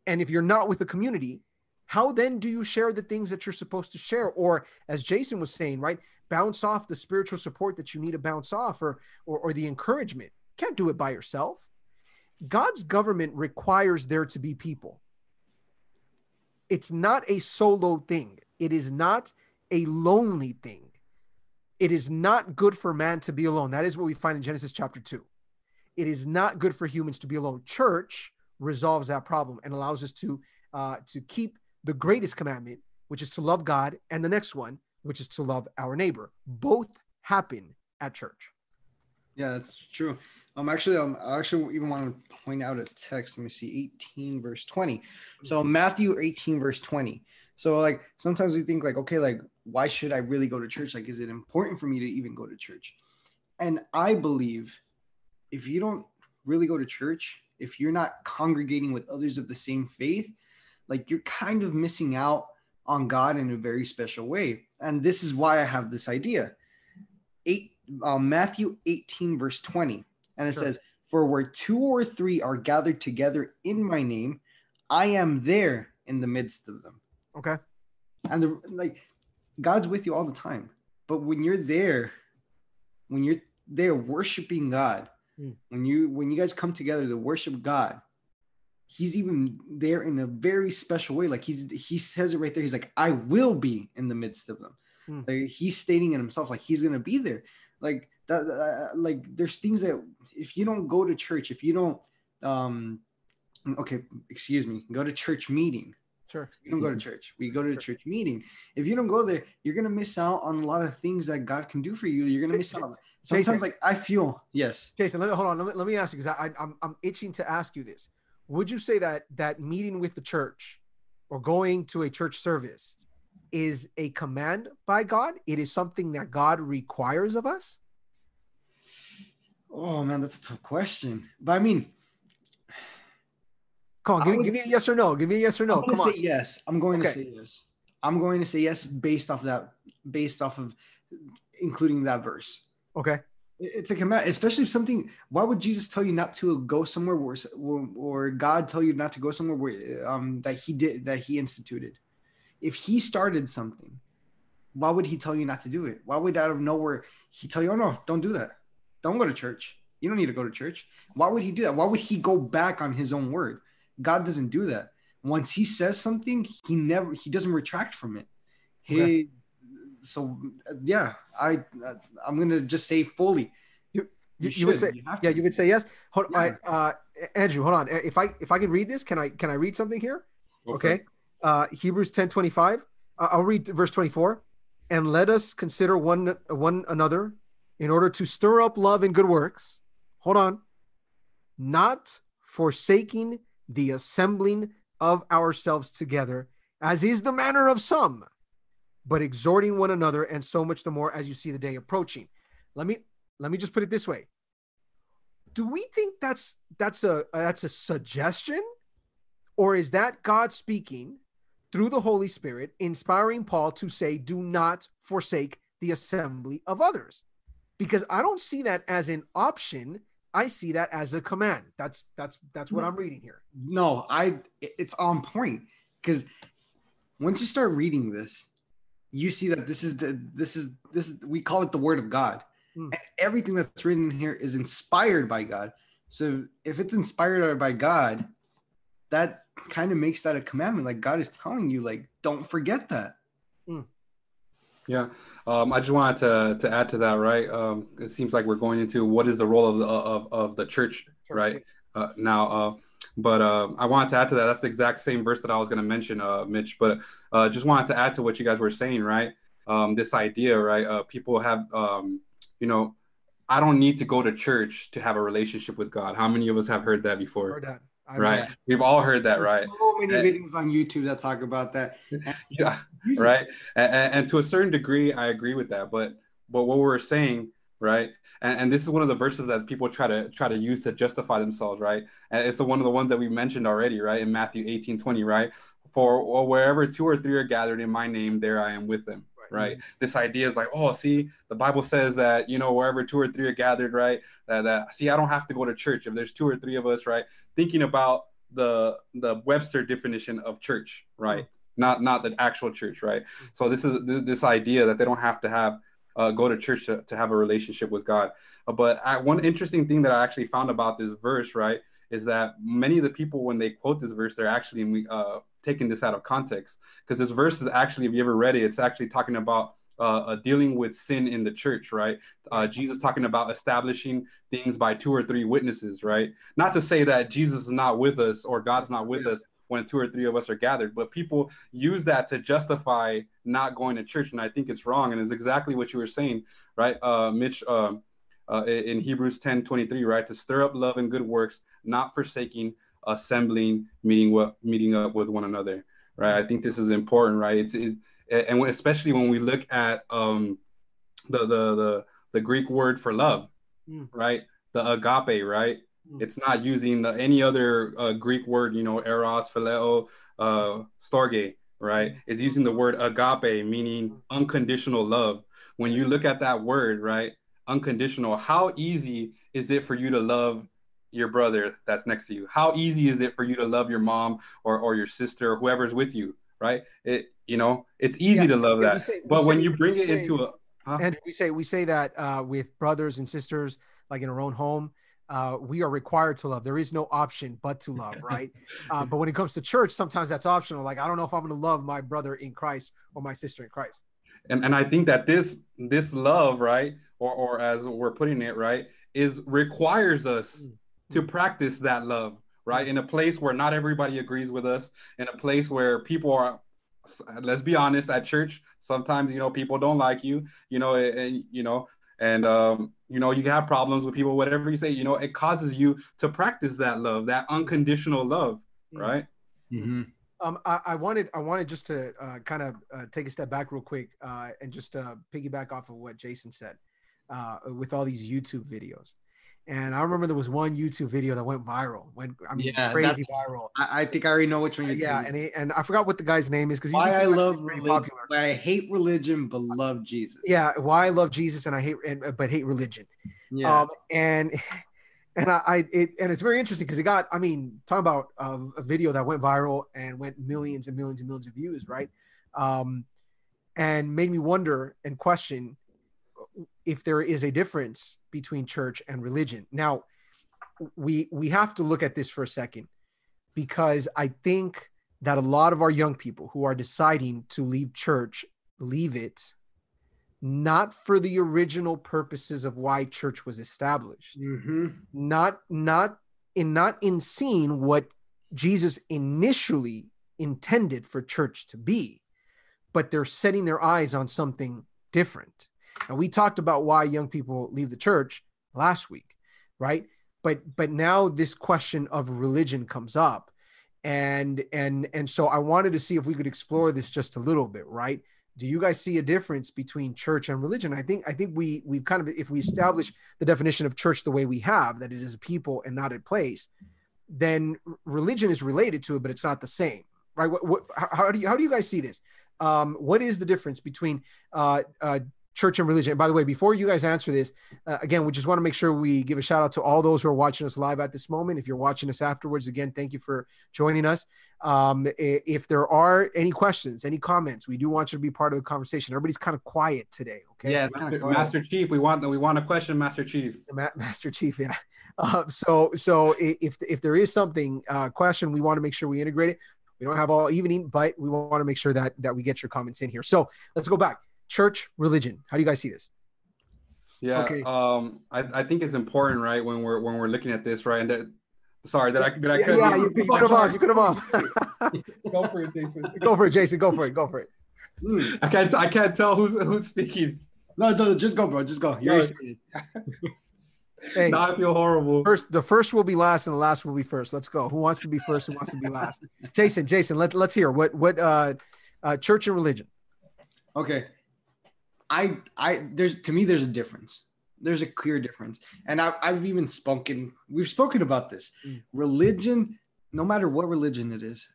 A: And if you're not with the community, how then do you share the things that you're supposed to share? Or as Jason was saying, right, bounce off the spiritual support that you need to bounce off or, or, or the encouragement. You can't do it by yourself. God's government requires there to be people. It's not a solo thing. It is not a lonely thing. It is not good for man to be alone. That is what we find in Genesis chapter 2 it is not good for humans to be alone. Church resolves that problem and allows us to uh, to keep the greatest commandment, which is to love God, and the next one, which is to love our neighbor. Both happen at church.
C: Yeah, that's true. Um, actually, um, I actually even want to point out a text. Let me see, 18 verse 20. So Matthew 18 verse 20. So like sometimes we think like, okay, like why should I really go to church? Like, is it important for me to even go to church? And I believe if you don't really go to church, if you're not congregating with others of the same faith, like you're kind of missing out on God in a very special way. And this is why I have this idea. Eight, um, Matthew 18, verse 20. And it sure. says, For where two or three are gathered together in my name, I am there in the midst of them.
A: Okay.
C: And the, like God's with you all the time. But when you're there, when you're there worshiping God, Mm. When you when you guys come together to worship God, he's even there in a very special way. Like he's he says it right there. He's like, I will be in the midst of them. Mm. Like he's stating it himself, like he's gonna be there. Like that, uh, like there's things that if you don't go to church, if you don't, um, okay, excuse me, go to church meeting.
A: Sure.
C: We don't go to church. We go to sure. church meeting. If you don't go there, you're gonna miss out on a lot of things that God can do for you. You're gonna miss out. Sometimes, Jason, like I feel, yes.
A: Jason, let me hold on. Let me, let me ask you because I, I'm I'm itching to ask you this. Would you say that that meeting with the church or going to a church service is a command by God? It is something that God requires of us.
C: Oh man, that's a tough question. But I mean,
A: Come on, give, give me a yes or no. Give me a yes or no.
C: Come on. Yes. I'm going okay. to say yes. I'm going to say yes based off that, based off of including that verse.
A: Okay.
C: It's a command, especially if something. Why would Jesus tell you not to go somewhere where, or God tell you not to go somewhere where um, that He did that He instituted? If He started something, why would He tell you not to do it? Why would out of nowhere He tell you, "Oh no, don't do that. Don't go to church. You don't need to go to church." Why would He do that? Why would He go back on His own word? God doesn't do that. Once He says something, He never He doesn't retract from it. He okay so yeah, I I'm gonna just say fully.
A: You you, you would say you yeah, you would say yes. Hold, yeah. I, uh, Andrew, hold on. If I if I can read this, can I can I read something here? Okay. okay. Uh, Hebrews ten twenty five. Uh, I'll read verse twenty four. And let us consider one one another in order to stir up love and good works. Hold on. Not forsaking the assembling of ourselves together, as is the manner of some but exhorting one another, and so much the more as you see the day approaching. Let me let me just put it this way. Do we think that's that's a that's a suggestion? Or is that God speaking through the Holy Spirit, inspiring Paul to say, do not forsake the assembly of others? Because I don't see that as an option. I see that as a command. That's that's that's what mm. I'm reading here.
C: No, I it's on point because once you start reading this, you see that this is the this is this is we call it the word of God. Mm. And everything that's written here is inspired by God. So if it's inspired by God, that kind of makes that a commandment. Like God is telling you, like, don't forget that.
B: Mm. Yeah. Um, I just wanted to to add to that, right? Um, it seems like we're going into what is the role of the of, of the church, church right? Uh, now, uh, but uh, I wanted to add to that. That's the exact same verse that I was going to mention, uh, Mitch. But uh, just wanted to add to what you guys were saying, right? Um, this idea, right? Uh, people have, um, you know, I don't need to go to church to have a relationship with God. How many of us have heard that before? Heard that. I right. We've all heard that, right?
C: So many and, videos on YouTube that talk about that.
B: yeah. Right. And, and to a certain degree, I agree with that. But but what we're saying right? And, and, this is one of the verses that people try to try to use to justify themselves, right? And it's the one of the ones that we mentioned already, right? In Matthew 18, 20, right? For well, wherever two or three are gathered in my name, there I am with them. Right. right. This idea is like, oh, see, the Bible says that, you know, wherever two or three are gathered, right? That, that see, I don't have to go to church. If there's two or three of us, right? Thinking about the the Webster definition of church, right? Mm-hmm. Not not the actual church, right? So this is this idea that they don't have to have uh, go to church to, to have a relationship with God. Uh, but I, one interesting thing that I actually found about this verse, right, is that many of the people, when they quote this verse, they're actually uh, taking this out of context. Because this verse is actually, if you ever read it, it's actually talking about uh, uh, dealing with sin in the church, right? Uh, Jesus talking about establishing things by two or three witnesses, right? Not to say that Jesus is not with us or God's not with us, when two or three of us are gathered. But people use that to justify not going to church, and I think it's wrong. And it's exactly what you were saying, right, uh, Mitch? Uh, uh, in Hebrews 10 23, right? To stir up love and good works, not forsaking assembling, meeting what meeting up with one another, right? I think this is important, right? It's it, and especially when we look at um, the the the the Greek word for love, mm. right? The agape, right? Hmm. It's not using the, any other uh, Greek word, you know, eros, phileo, uh, storge, right? Hmm. It's using the word agape, meaning unconditional love. When you look at that word, right, unconditional, how easy is it for you to love your brother that's next to you? How easy is it for you to love your mom or, or your sister or whoever's with you, right? It, you know, it's easy yeah, to love yeah, that. Say, but when say, you bring it say, into a,
A: huh? and we say we say that uh, with brothers and sisters, like in our own home, uh, we are required to love. There is no option but to love, right? uh, but when it comes to church, sometimes that's optional. Like I don't know if I'm going to love my brother in Christ or my sister in Christ.
B: And and I think that this this love, right, or or as we're putting it, right, is requires us mm-hmm. to practice that love, right, in a place where not everybody agrees with us, in a place where people are let's be honest at church sometimes you know people don't like you you know and you know and um, you know you have problems with people whatever you say you know it causes you to practice that love that unconditional love mm-hmm. right
A: mm-hmm. um, I, I, wanted i wanted just to uh, kind of uh, take a step back real quick uh, and just uh, piggyback off of what jason said uh, with all these youtube videos And I remember there was one YouTube video that went viral, went I mean
C: Yeah,
A: crazy viral.
C: I, I think I already know which one
A: Uh,
C: you're
A: yeah, and he, and I forgot what the guy's name is because he's
C: why I love
A: pretty
C: religion,
A: popular.
C: why I hate religion but love Jesus.
A: Yeah, why I love Jesus and I hate and, but hate religion.
C: yeah.
A: Um, and and I, I it and it's very interesting because it got I mean talking about uh, a video that went viral and went millions and millions and millions of views, right? Um, and made me wonder and question if there is a difference between church and religion. Now, we we have to look at this for a second because I think that a lot of our young people who are deciding to leave church leave it not for the original purposes of why church was established.
C: Hmm
A: not not in not in seeing what jesus initially intended for church to be but they're setting their eyes on something different and we talked about why young people leave the church last week right? But but now this question of religion comes up. And and and so i wanted to see if we could explore this just a little bit right? Do you guys see a difference between church and religion? I think i think we we've kind of if we establish the definition of church the way we have that it is a people and not a place then religion is related to it but it's not the same right? What, what how, do you how do you guys see this? Um what is the difference between uh uh church and religion and by the way before you guys answer this uh, again we just want to make sure we give a shout out to all those who are watching us live at this moment if you're watching us afterwards again thank you for joining us um, if there are any questions any comments we do want you to be part of the conversation everybody's kind of quiet today okay
C: Yeah,
B: Master. Master Chief, we want we want a question, Master Chief.
A: Ma- Master Chief, yeah. Uh, so, so if if there is something uh, question, we want to make sure we integrate it. We don't have all evening, but we want to make sure that that we get your comments in here. So let's go back. Church, religion. How do you guys see this?
B: Yeah.
C: Okay.
B: Um, I, I think it's important, right, when we're when we're looking at this, right? And that sorry, that I did I
A: yeah,
B: cut
A: yeah,
B: you?
A: you, you could have on. You could have on.
B: Go for it, Jason.
A: go for it, Jason. Go for it. Go for it.
C: Mm.
B: I can't I can't tell who's who's speaking.
C: No, no, just go, bro. Just go.
B: You're
C: already said.
A: Hey,
B: Now I feel horrible.
A: first the first will be last, and the last will be first. Let's go. Who wants to be first? Who wants to be last? Jason. Jason. Let let's hear what what uh, uh, church and religion.
C: Okay. I I there's to me there's a difference. There's a clear difference. And I, I've even spoken, we've spoken about this.
A: Mm.
C: Religion, no matter what religion it is,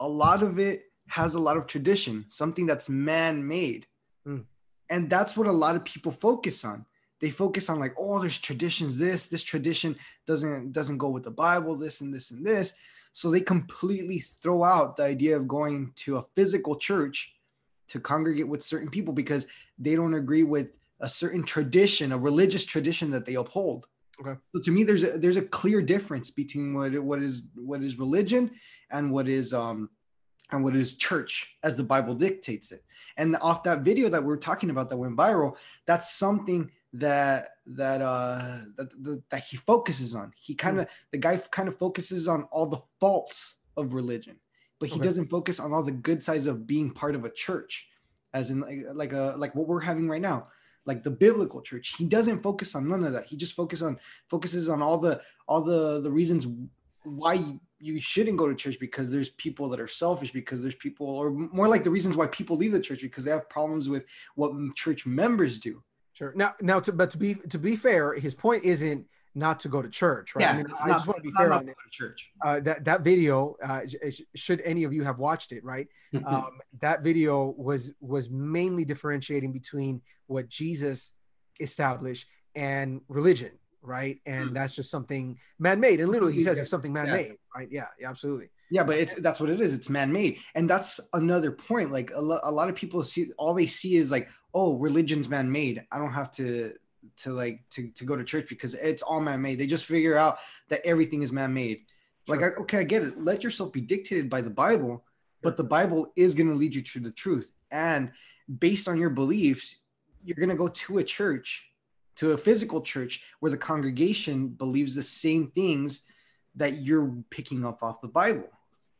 C: a lot of it has a lot of tradition, something that's man-made.
A: Mm.
C: And that's what a lot of people focus on. They focus on like, oh, there's traditions, this, this tradition doesn't doesn't go with the Bible, this and this and this. So they completely throw out the idea of going to a physical church to congregate with certain people because they don't agree with a certain tradition, a religious tradition that they uphold.
A: Okay.
C: So to me, there's a there's a clear difference between what what is what is religion and what is um and what is church as the Bible dictates it. And off that video that we're talking about that went viral, that's something that that uh that that, that he focuses on. He kind of the guy kind of focuses on all the faults of religion, but he
A: Okay.
C: doesn't focus on all the good sides of being part of a church, as in like like a like what we're having right now, like the biblical church. He doesn't focus on none of that. He just focuses on focuses on all the all the the reasons why you, you shouldn't go to church because there's people that are selfish because there's people or more like the reasons why people leave the church because they have problems with what church members do
A: Sure. Now, now, to, but to be to be fair, his point isn't not to go to church, right? I mean,
C: it's
A: I
C: not-
A: just want to be fair on
C: to
A: it.
C: church
A: Uh, that that video, uh, should any of you have watched it, right? Um, that video was was mainly differentiating between what Jesus established and religion, right? And
C: Hmm.
A: that's just something man-made. And literally, he says it's something man-made, right? Yeah, yeah, absolutely.
C: yeah but it's that's what it is it's man-made and that's another point like a, lo- a lot of people see all they see is like oh religion's man-made i don't have to to like to, to go to church because it's all man-made. They just figure out that everything is man-made. Like I, okay i get it. Let yourself be dictated by the bible but the bible is going to lead you to the truth. And based on your beliefs you're going to go to a church to a physical church where the congregation believes the same things that you're picking up off the bible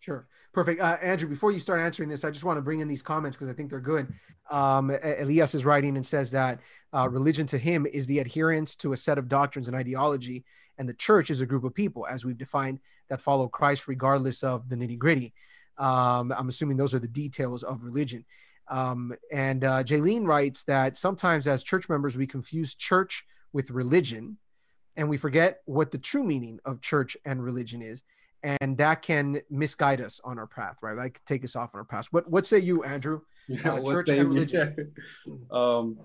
A: Sure. Perfect. Uh, Andrew, before you start answering this, I just want to bring in these comments because I think they're good. Um, Elias is writing and says that uh, religion to him is the adherence to a set of doctrines and ideology, and the church is a group of people, as we've defined, that follow Christ regardless of the nitty gritty. Um, I'm assuming those are the details of religion. Um, and uh, Jaylene writes that sometimes as church members, we confuse church with religion and we forget what the true meaning of church and religion is and that can misguide us on our path right? Like take us off on our path what what say you andrew?
B: Yeah, uh, church and religion. Yeah. um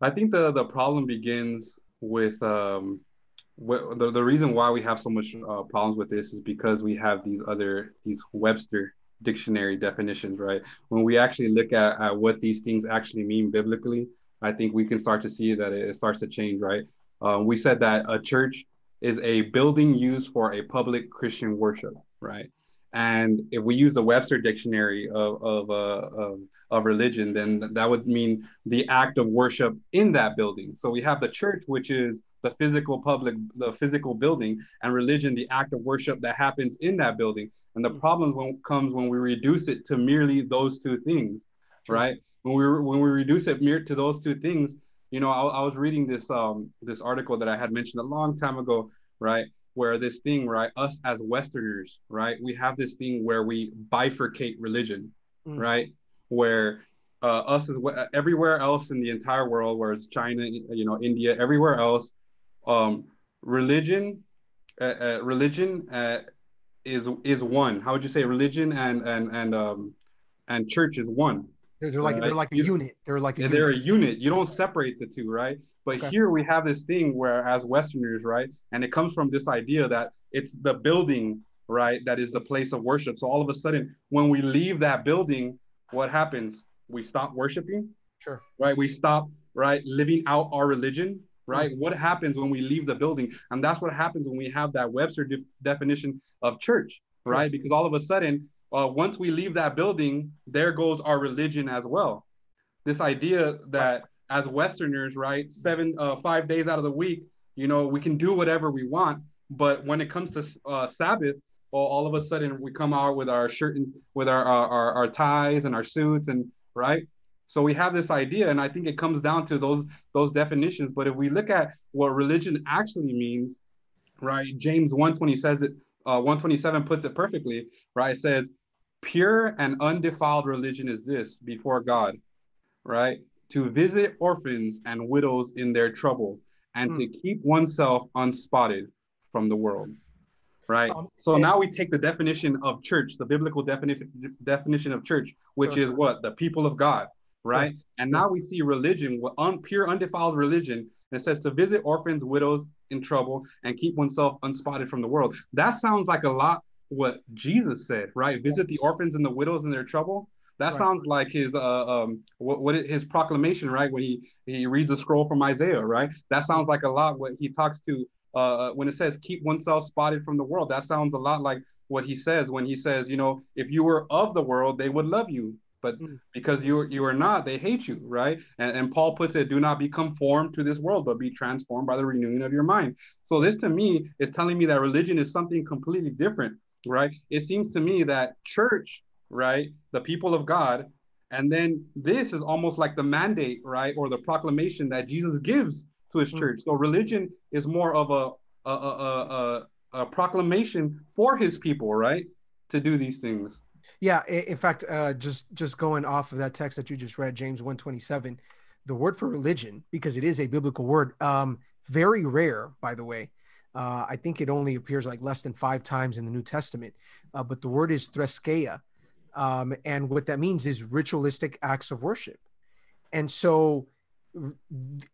B: i think the the problem begins with um the, the reason why we have so much uh, problems with this is because we have these other these webster dictionary definitions right? When we actually look at, at what these things actually mean biblically i think we can start to see that it, starts to change right? Um, we said that a church is a building used for a public christian worship right and if we use the webster dictionary of of, uh, of of religion then that would mean the act of worship in that building so we have the church which is the physical public, the physical building, and religion, the act of worship that happens in that building. And the mm. problem when, comes when we reduce it to merely those two things, right? When we when we reduce it mere to those two things, you know, I, I was reading this um this article that I had mentioned a long time ago, right? Where this thing, right, us as Westerners, right, we have this thing where we bifurcate religion, mm. right? Where uh, us as everywhere else in the entire world, where it's China, you know, India, everywhere else, um, religion, uh, uh, religion uh, is is one. How would you say religion and and and um, and church is one?
A: They're, they're like they're like a unit. They're like
B: a they're unit. a unit. You don't separate the two, right? But okay. here we have this thing where, as Westerners, right, and it comes from this idea that it's the building, right, that is the place of worship. So all of a sudden, when we leave that building, what happens? We stop worshiping.
A: Sure.
B: Right. We stop right living out our religion right? Mm-hmm. What happens when we leave the building? And that's what happens when we have that Webster de- definition of church, right? Because all of a sudden, uh, once we leave that building, there goes our religion as well. This idea that as Westerners, right, seven, uh, five days out of the week, you know, we can do whatever we want. But when it comes to uh, Sabbath, well, all of a sudden we come out with our shirt and with our, our, our ties and our suits and right so we have this idea, and I think it comes down to those those definitions. But if we look at what religion actually means, right? James 120 says it, uh, 127 puts it perfectly, right? It says, pure and undefiled religion is this before God, right? To visit orphans and widows in their trouble and mm. to hmm. keep oneself unspotted from the world. Right. Um, so now we take the definition of church, the biblical definition definition of church, which is what? The people of God right? And now we see religion, un, pure, undefiled religion, that says to visit orphans, widows in trouble, and keep oneself unspotted from the world. That sounds like a lot what Jesus said, right? Visit the orphans and the widows in their trouble. That right. sounds like his uh um what, what his proclamation, right? When he he reads a scroll from Isaiah, right? That sounds like a lot what he talks to uh when it says keep oneself spotted from the world. That sounds a lot like what he says when he says, you know, if you were of the world, they would love you but mm. because you you are not they hate you right and, and paul puts it do not be conformed to this world but be transformed by the renewing of your mind so this to me is telling me that religion is something completely different right it seems to me that church right the people of god and then this is almost like the mandate right or the proclamation that jesus gives to his mm. church so religion is more of a a, a, a, a proclamation for his people right to do these things
A: yeah, in fact, uh, just just going off of that text that you just read, James one twenty seven, the word for religion, because it is a biblical word, um, very rare, by the way. Uh, I think it only appears like less than five times in the New Testament, uh, but the word is threskeia, um, and what that means is ritualistic acts of worship. And so,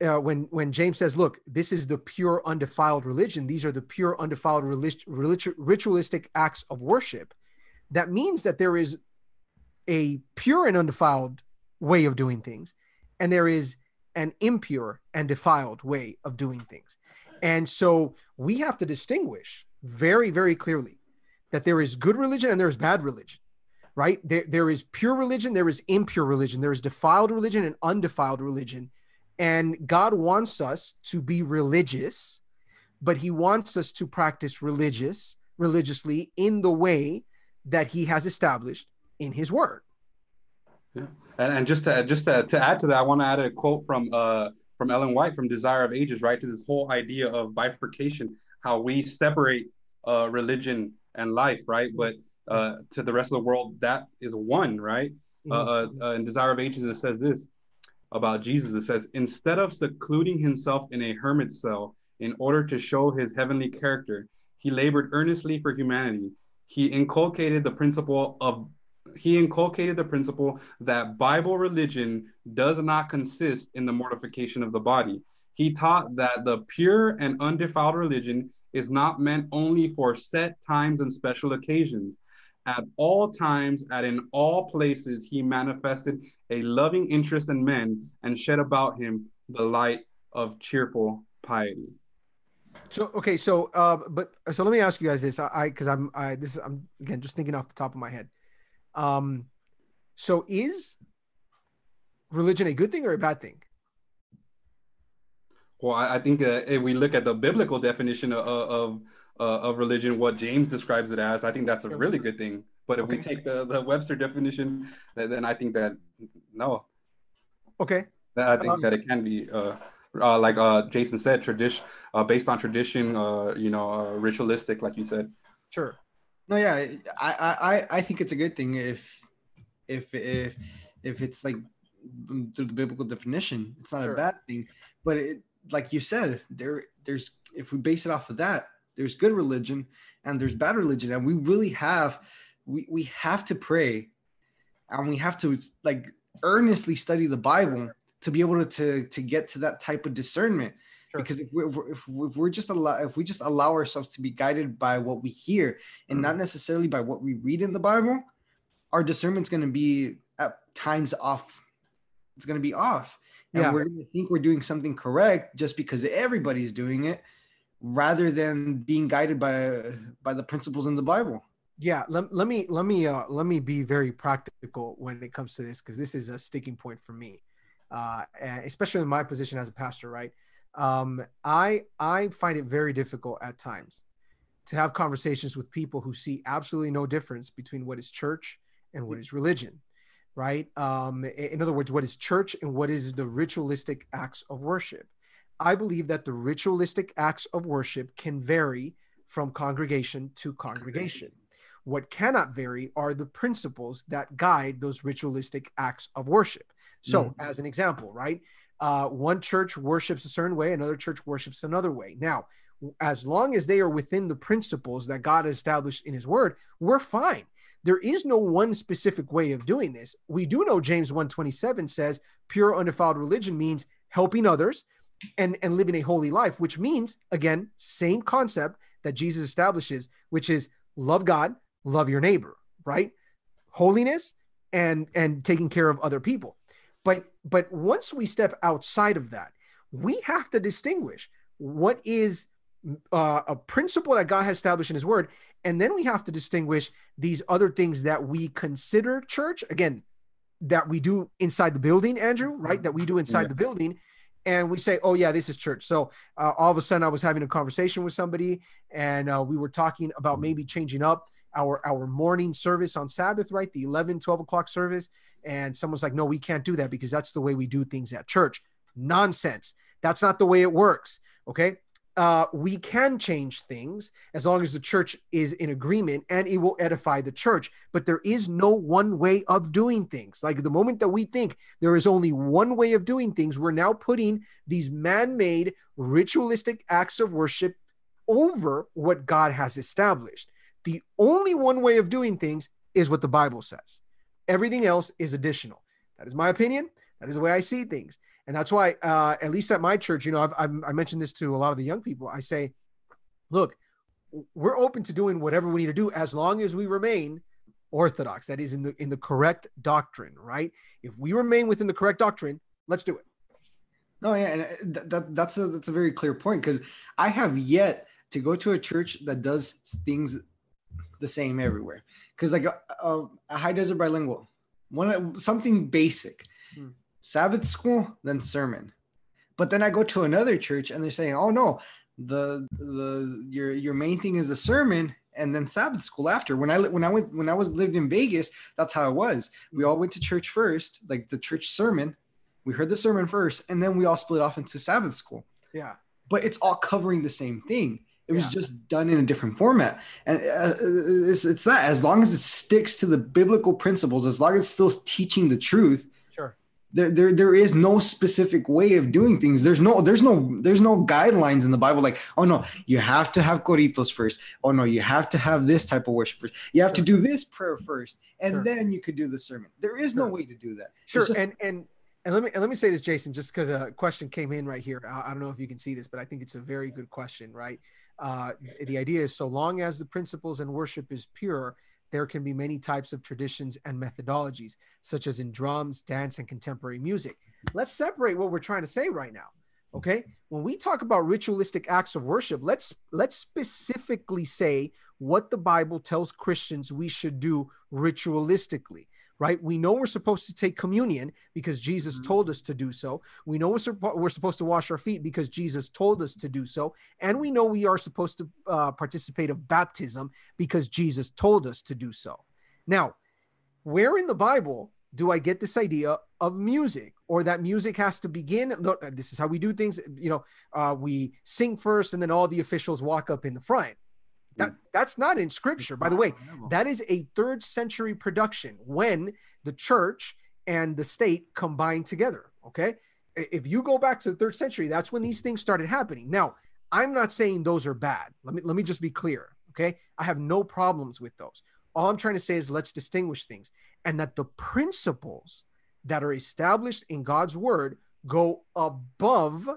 A: uh, when when James says, "Look, this is the pure, undefiled religion. These are the pure, undefiled relig- relig- ritualistic acts of worship," that means that there is a pure and undefiled way of doing things, and there is an impure and defiled way of doing things. And so we have to distinguish very, very clearly that there is good religion and there is bad religion, right? There, there is pure religion, there is impure religion, there is defiled religion and undefiled religion. And God wants us to be religious, but He wants us to practice religious, religiously in the way that he has established in his word.
B: Yeah. And, and just to just to, to add to that, I want to add a quote from uh from Ellen White from Desire of Ages, right? To this whole idea of bifurcation, how we separate uh religion and life, right? But uh to the rest of the world, that is one, right? Uh, mm-hmm. Uh, uh, in Desire of Ages, it says this about Jesus. It says, instead of secluding himself in a hermit cell in order to show his heavenly character. He labored earnestly for humanity. He inculcated the principle of he inculcated the principle that Bible religion does not consist in the mortification of the body. He taught that the pure and undefiled religion is not meant only for set times and special occasions. At all times and in all places, he manifested a loving interest in men and shed about him the light of cheerful piety.
A: So okay, so uh, but so let me ask you guys this. I because I'm I this I'm again just thinking off the top of my head. Um, so is religion a good thing or a bad thing?
B: Well, I, think uh, if we look at the biblical definition of of, uh, of religion, what James describes it as, I think that's a really good thing. But if okay. we take the, the Webster definition, then I think that no.
A: Okay.
B: I think um, that it can be uh, uh, like uh, Jason said, tradition uh, based on tradition, uh, you know, uh, ritualistic, like you said.
A: Sure.
C: No, yeah, I, I, I think it's a good thing if, if, if, if it's like through the biblical definition, it's not sure. a bad thing. But it, like you said, there, there's if we base it off of that, there's good religion and there's bad religion, and we really have, we we have to pray, and we have to like earnestly study the Bible to be able to to, to get to that type of discernment. Sure. Because if we're, if, if we're just allow if we just allow ourselves to be guided by what we hear and mm-hmm. not necessarily by what we read in the Bible, our discernment's going to be at times off. It's going to be off, and yeah. we're going to think we're doing something correct just because everybody's doing it, rather than being guided by by the principles in the Bible
A: yeah let, let me let me uh let me be very practical when it comes to this because this is a sticking point for me uh, especially in my position as a pastor, right? Um, I I find it very difficult at times to have conversations with people who see absolutely no difference between what is church and what is religion, right? Um, in other words, what is church and what is the ritualistic acts of worship. I believe that the ritualistic acts of worship can vary from congregation to congregation. What cannot vary are the principles that guide those ritualistic acts of worship. So, mm-hmm. as an example, right? Uh, one church worships a certain way, another church worships another way. Now, as long as they are within the principles that God established in His Word, we're fine. There is no one specific way of doing this. We do know James 127 says pure undefiled religion means helping others and, and living a holy life, which means, again, same concept that Jesus establishes, which is love God, love your neighbor, right? Holiness and and taking care of other people. But once we step outside of that, we have to distinguish what is uh, a principle that God has established in His Word, and then we have to distinguish these other things that we consider church. Again, that we do inside the building, Andrew, right? That we do inside yeah. the building, and we say, "Oh yeah, this is church." So uh, all of a sudden, I was having a conversation with somebody, and uh, we were talking about maybe changing up our our morning service on Sabbath, right? The 11, 12 o'clock service. And someone's like, no, we can't do that because that's the way we do things at church. Nonsense. That's not the way it works. Okay. Uh, we can change things as long as the church is in agreement and it will edify the church. But there is no one way of doing things. Like the moment that we think there is only one way of doing things, we're now putting these man made ritualistic acts of worship over what God has established. The only one way of doing things is what the Bible says. Everything else is additional. That is my opinion. That is the way I see things. And that's why, uh, at least at my church, you know, I've, I've, I mentioned this to a lot of the young people. I say, look, we're open to doing whatever we need to do as long as we remain orthodox. That is in the in the correct doctrine, right? If we remain within the correct doctrine, let's do it.
C: No, yeah, and that, that that's a that's a very clear point because I have yet to go to a church that does things the same everywhere. Because like a, a, a, high desert bilingual, one something basic, hmm. Sabbath school, then sermon. But then I go to another church and they're saying, "Oh no, the the your your main thing is the sermon and then Sabbath school after." When I when I went when I was lived in Vegas, that's how it was. We all went to church first, like the church sermon. We heard the sermon first, and then we all split off into Sabbath school.
A: Yeah,
C: but it's all covering the same thing. It was yeah. just done in a different format, and uh, it's, it's that as long as it sticks to the biblical principles, as long as it's still teaching the truth,
A: sure,
C: there, there there is no specific way of doing things. There's no there's no there's no guidelines in the bible like oh no you have to have coritos first. Oh no you have to have this type of worship first. You have sure. to do this prayer first and sure. then you could do the sermon. There is sure. no way to do that.
A: Sure just- and and and let me and let me say this jason just because a question came in right here. I, I, don't know if you can see this but i think it's a very good question right uh, the idea is so long as the principles and worship is pure there can be many types of traditions and methodologies, such as in drums, dance, and contemporary music. Let's separate what we're trying to say right now. Okay. When we talk about ritualistic acts of worship, let's let's specifically say what the Bible tells Christians we should do ritualistically right? We know we're supposed to take communion because Jesus mm-hmm. told us to do so. We know we're, we're supposed to wash our feet because Jesus told us to do so. And we know we are supposed to uh, participate of baptism because Jesus told us to do so. Now, where in the Bible do I get this idea of music or that music has to begin? Look, this is how we do things. You know, uh, we sing first and then all the officials walk up in the front. That, that's not in scripture. By the way, that is a third century production when the church and the state combined together. Okay. If you go back to the third century, that's when these mm-hmm. things started happening. Now, I'm not saying those are bad. Let me let me just be clear. Okay. I have no problems with those. All I'm trying to say is let's distinguish things and that the principles that are established in God's word go above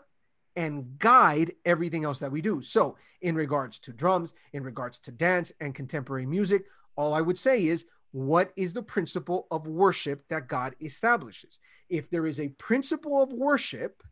A: and guide everything else that we do. So, in regards to drums, in regards to dance and contemporary music, all I would say is what is the principle of worship that God establishes? If there is a principle of worship,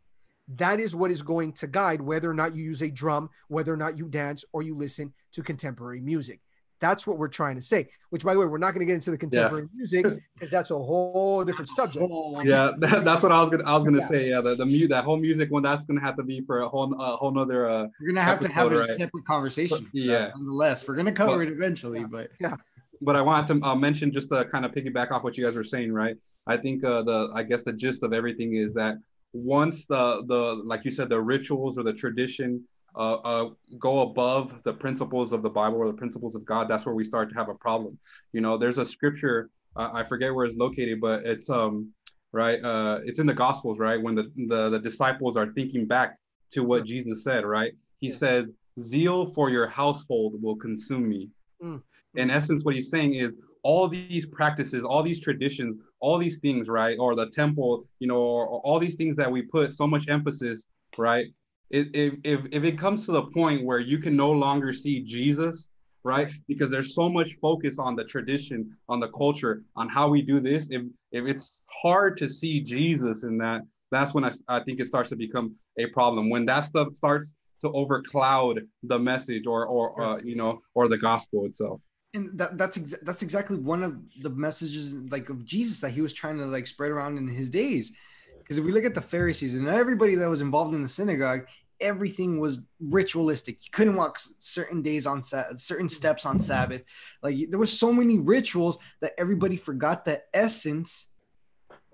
A: that is what is going to guide whether or not you use a drum, whether or not you dance or you listen to contemporary music. That's what we're trying to say. Which, by the way, we're not going to get into the contemporary yeah. music because that's a whole different subject.
B: Yeah, that, that's what I was gonna I was gonna yeah. say. Yeah, the the mute that whole music one that's gonna have to be for a whole a whole nother. Uh,
C: we're gonna have episode, to have a right? separate conversation. But, yeah, nonetheless, we're gonna cover but, it eventually. But
A: yeah,
B: but I wanted to uh, mention just to kind of piggyback off what you guys were saying, right? I think uh, the I guess the gist of everything is that once the the like you said the rituals or the tradition uh, uh, go above the principles of the Bible or the principles of God, that's where we start to have a problem. You know, there's a scripture uh, I forget where it's located, but it's um right uh it's in the Gospels, right? When the the, the disciples are thinking back to what Jesus said, right? He yeah. says, "Zeal for your household will consume me." Mm. In essence, what he's saying is all these practices, all these traditions, all these things, right? Or the temple, you know, or, or all these things that we put so much emphasis, right? If, if, if it comes to the point where you can no longer see Jesus, right? Because there's so much focus on the tradition, on the culture, on how we do this. If if it's hard to see Jesus in that, that's when I, I think it starts to become a problem. When that stuff starts to overcloud the message or or uh, you know or the gospel itself.
C: And that, that's ex- that's exactly one of the messages like of Jesus that he was trying to like spread around in his days. Because if we look at the Pharisees and everybody that was involved in the synagogue, everything was ritualistic. You couldn't walk certain days on certain steps on Sabbath. Like there was so many rituals that everybody forgot the essence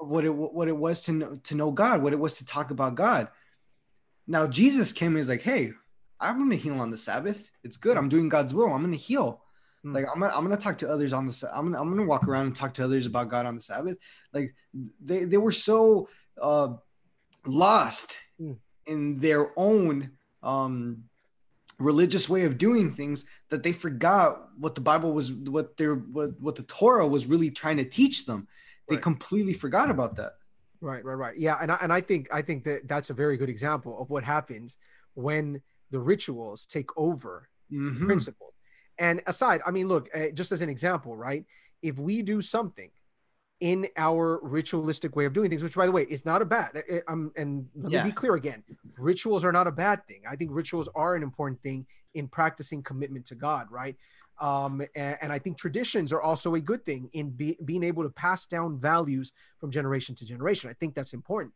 C: of what it what it was to know to know God, what it was to talk about God. Now Jesus came and he's like, "Hey, I'm going to heal on the Sabbath. It's good. I'm doing God's will. I'm going to heal." Hmm. Like I'm gonna, I'm gonna talk to others on the I'm gonna I'm gonna walk around and talk to others about God on the Sabbath. Like they they were so uh, lost hmm in their own um, religious way of doing things that they forgot what the Bible was, what their what what the Torah was really trying to teach them. They right. completely forgot about that.
A: Right, right, right. Yeah, and I, and I think I think that that's a very good example of what happens when the rituals take over mm-hmm. the principle. And aside, I mean, look, uh, just as an example, right? If we do something in our ritualistic way of doing things, which by the way is not a bad. Um, and let yeah. me be clear again: rituals are not a bad thing. I think rituals are an important thing in practicing commitment to God, right? Um, and, and, I think traditions are also a good thing in be, being able to pass down values from generation to generation. I think that's important.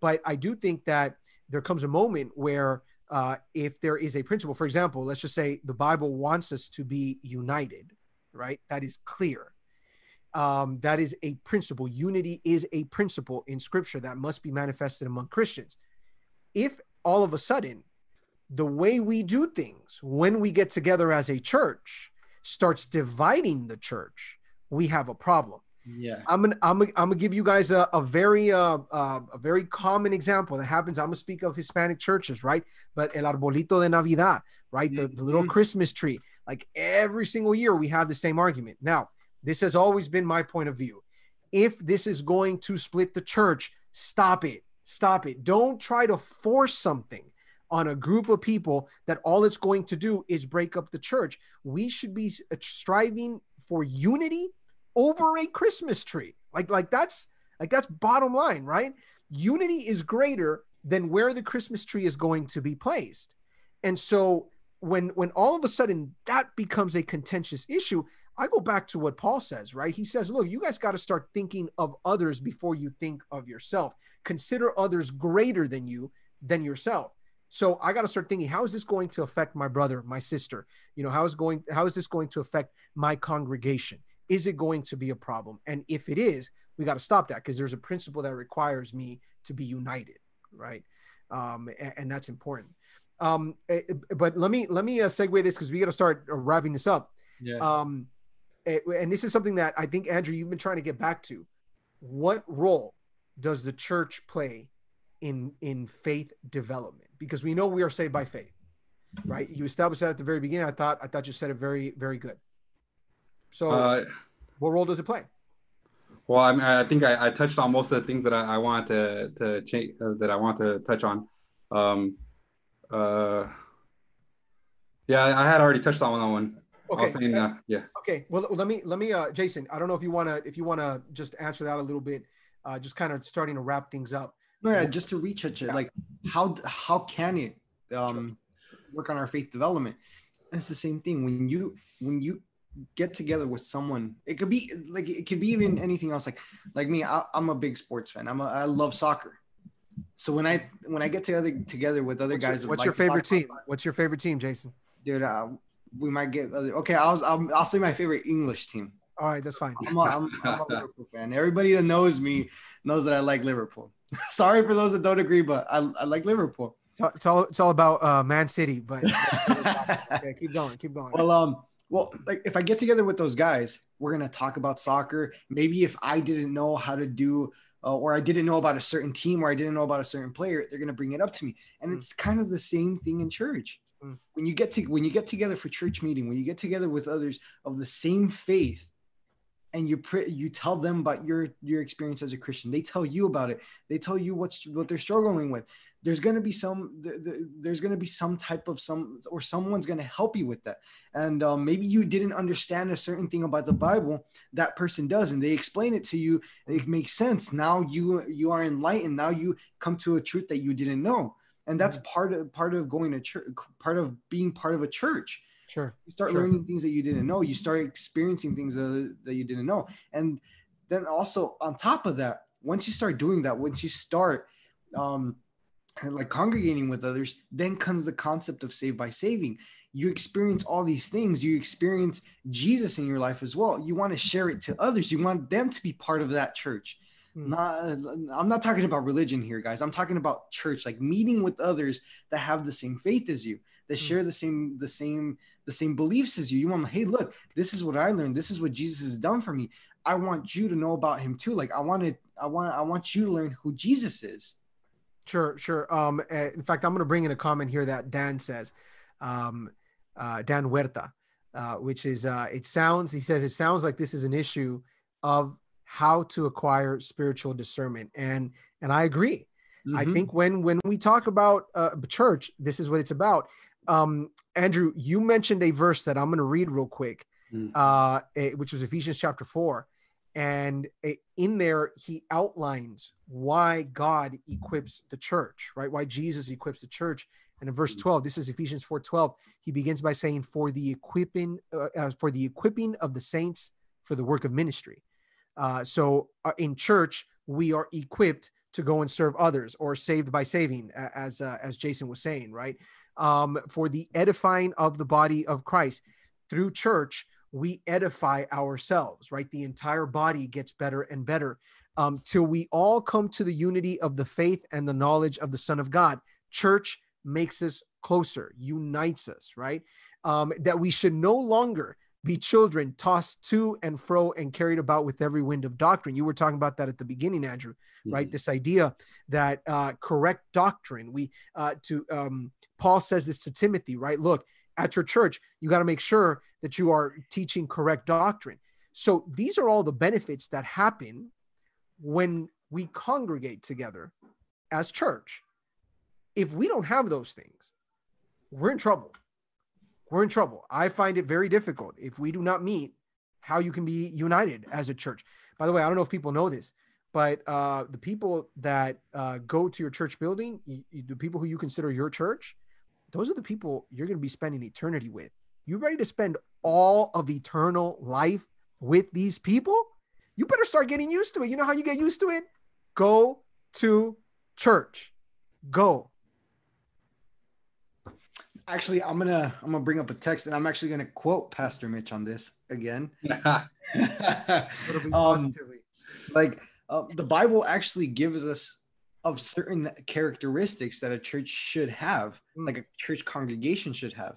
A: But I do think that there comes a moment where uh, if there is a principle, for example, let's just say the Bible wants us to be united, right? That is clear um, that is a principle. Unity is a principle in scripture that must be manifested among Christians. If all of a sudden the way we do things when we get together as a church starts dividing the church, we have a problem.
C: Yeah.
A: I'm gonna I'm gonna, I'm gonna give you guys a, a very uh, uh, a very common example that happens. I'm gonna speak of Hispanic churches, right? But el arbolito de Navidad, right? The, the little
C: Mhm.
A: Christmas tree. Like every single year, we have the same argument. Now, this has always been my point of view. If this is going to split the church, stop it. Stop it. Don't try to force something on a group of people that all it's going to do is break up the church. We should be uh, striving for unity over a Christmas tree. Like like that's like that's bottom line, right? Unity is greater than where the Christmas tree is going to be placed. And so when when all of a sudden that becomes a contentious issue, I go back to what Paul says, right? He says, look, you guys got to start thinking of others before you think of yourself. Consider others greater than you than yourself. So I got to start thinking, how is this going to affect my brother, my sister? You know, how is going how is this going to affect my congregation? Is it going to be a problem? And if it is, we got to stop that because there's a principle that requires me to be united, right? Um, and, and that's important. Um, eh, but let me let me uh, segue this because we got to start uh, wrapping this up.
C: Yeah.
A: Um, eh, and this is something that I think Andrew, you've been trying to get back to. What role does the church play in in faith development? Because we know we are saved by faith, right? You established that at the very beginning. I thought I thought you said it very very good. So,
B: Uh,
A: what role does it play?
B: well, I, mean, I think I, I touched on most of the things that I, I want to to change uh, that I want to touch on. Um, uh, yeah, I I had already touched on that one. I
A: Okay.
B: was saying, uh, yeah.
A: Okay. Well, let me let me uh Jason, I don't know if you want to if you want to just answer that a little bit uh just kind of starting to wrap things up.
C: No, yeah, just to reach it,
A: Yeah.
C: like how how can it um, work on our faith development? And it's the same thing when you when you get together with someone. It could be like it could be even anything else. Like like me, I, I'm a big sports fan. I'm a, I love soccer. So when I when I get together together with other
A: What's
C: guys,
A: your, what's your favorite
C: talk
A: team? What's your favorite team, Jason?
C: dude? Uh, we might get other, okay. I'll, I'll I'll say my favorite English team.
A: All right, that's fine.
C: I'm a, I'm, I'm a Liverpool fan. Everybody that knows me knows that I like Liverpool. Sorry for those that don't agree, but I, I like Liverpool.
A: It's all, it's all, about uh, Man City, but okay, keep going, keep going.
C: Well, um, well, like if I get together with those guys, we're gonna talk about soccer. Maybe if I didn't know how to do, uh, or I didn't know about a certain team, or I didn't know about a certain player, they're gonna bring it up to me. And
A: Mm.
C: it's kind of the same thing in church.
A: Mm.
C: When you get to when you get together for church meeting, when you get together with others of the same faith, and you pre- you tell them about your your experience as a Christian, they tell you about it. They tell you what's what they're struggling with. There's gonna be some th- th- there's gonna be some type of some or someone's gonna help you with that and um, maybe you didn't understand a certain thing about the bible that person does and they explain it to you it makes sense now you you are enlightened now you come to a truth that you didn't know and that's part of part of going to church part of being part of a church.
A: Sure.
C: you start
A: Sure.
C: learning things that you didn't know. You start experiencing things that, that you didn't know. And then also on top of that once you start doing that once you start um like congregating with others then comes the concept of save by saving. You experience all these things. You experience jesus in your life as well. You want to share it to others. You want them to be part of that church. Not i'm not talking about religion here guys i'm talking about church like meeting with others that have the same faith as you that
A: Hmm.
C: share the same the same the same beliefs as you you want hey look this is what i learned this is what jesus has done for me i want you to know about him too like i want to i want i want you to learn who jesus is
A: Sure, sure. Um, uh, in fact, I'm going to bring in a comment here that Dan says, um, uh, Dan Huerta, uh, which is uh, it sounds. He says it sounds like this is an issue of how to acquire spiritual discernment, and and I agree. I
C: Mhm.
A: think when when we talk about uh, church, this is what it's about. Um, Andrew, you mentioned a verse that I'm going to read real quick,
B: Mm.
A: uh, eh, which was Ephesians chapter four, and eh, in there he outlines why God equips the church, right? Why Jesus equips the church. And in verse
B: Mm.
A: 12, this is Ephesians 4:12. He begins by saying, "For the equipping, uh, uh, for the equipping of the saints for the work of ministry." Uh, so uh, in church, we are equipped to go and serve others, or saved by saving, as uh, as Jason was saying, right? Um, for the edifying of the body of Christ through church, we edify ourselves, right? The entire body gets better and better um, till we all come to the unity of the faith and the knowledge of the Son of God. Church makes us closer, unites us, right? Um, that we should no longer be children tossed to and fro and carried about with every wind of doctrine. You were talking about that at the beginning, Andrew, right?
B: Mhm.
A: This idea that uh, correct doctrine. We uh, to um, Paul says this to Timothy, right? Look, at your church, you got to make sure that you are teaching correct doctrine. So these are all the benefits that happen when we congregate together as church. If we don't have those things, we're in trouble. We're in trouble. I find it very difficult if we do not meet how you can be united as a church. By the way, I don't know if people know this, but uh, the people that uh, go to your church building, the people who you consider your church, those are the people you're going to be spending eternity with. You ready to spend all of eternal life with these people? You better start getting used to it. You know how you get used to it? Go to church. Go.
C: Actually, I'm gonna I'm gonna bring up a text, and I'm actually gonna quote Pastor Mitch on this again. Um, like uh, the Bible actually gives us of certain characteristics that a church should have,
A: Mm.
C: like a church congregation should have.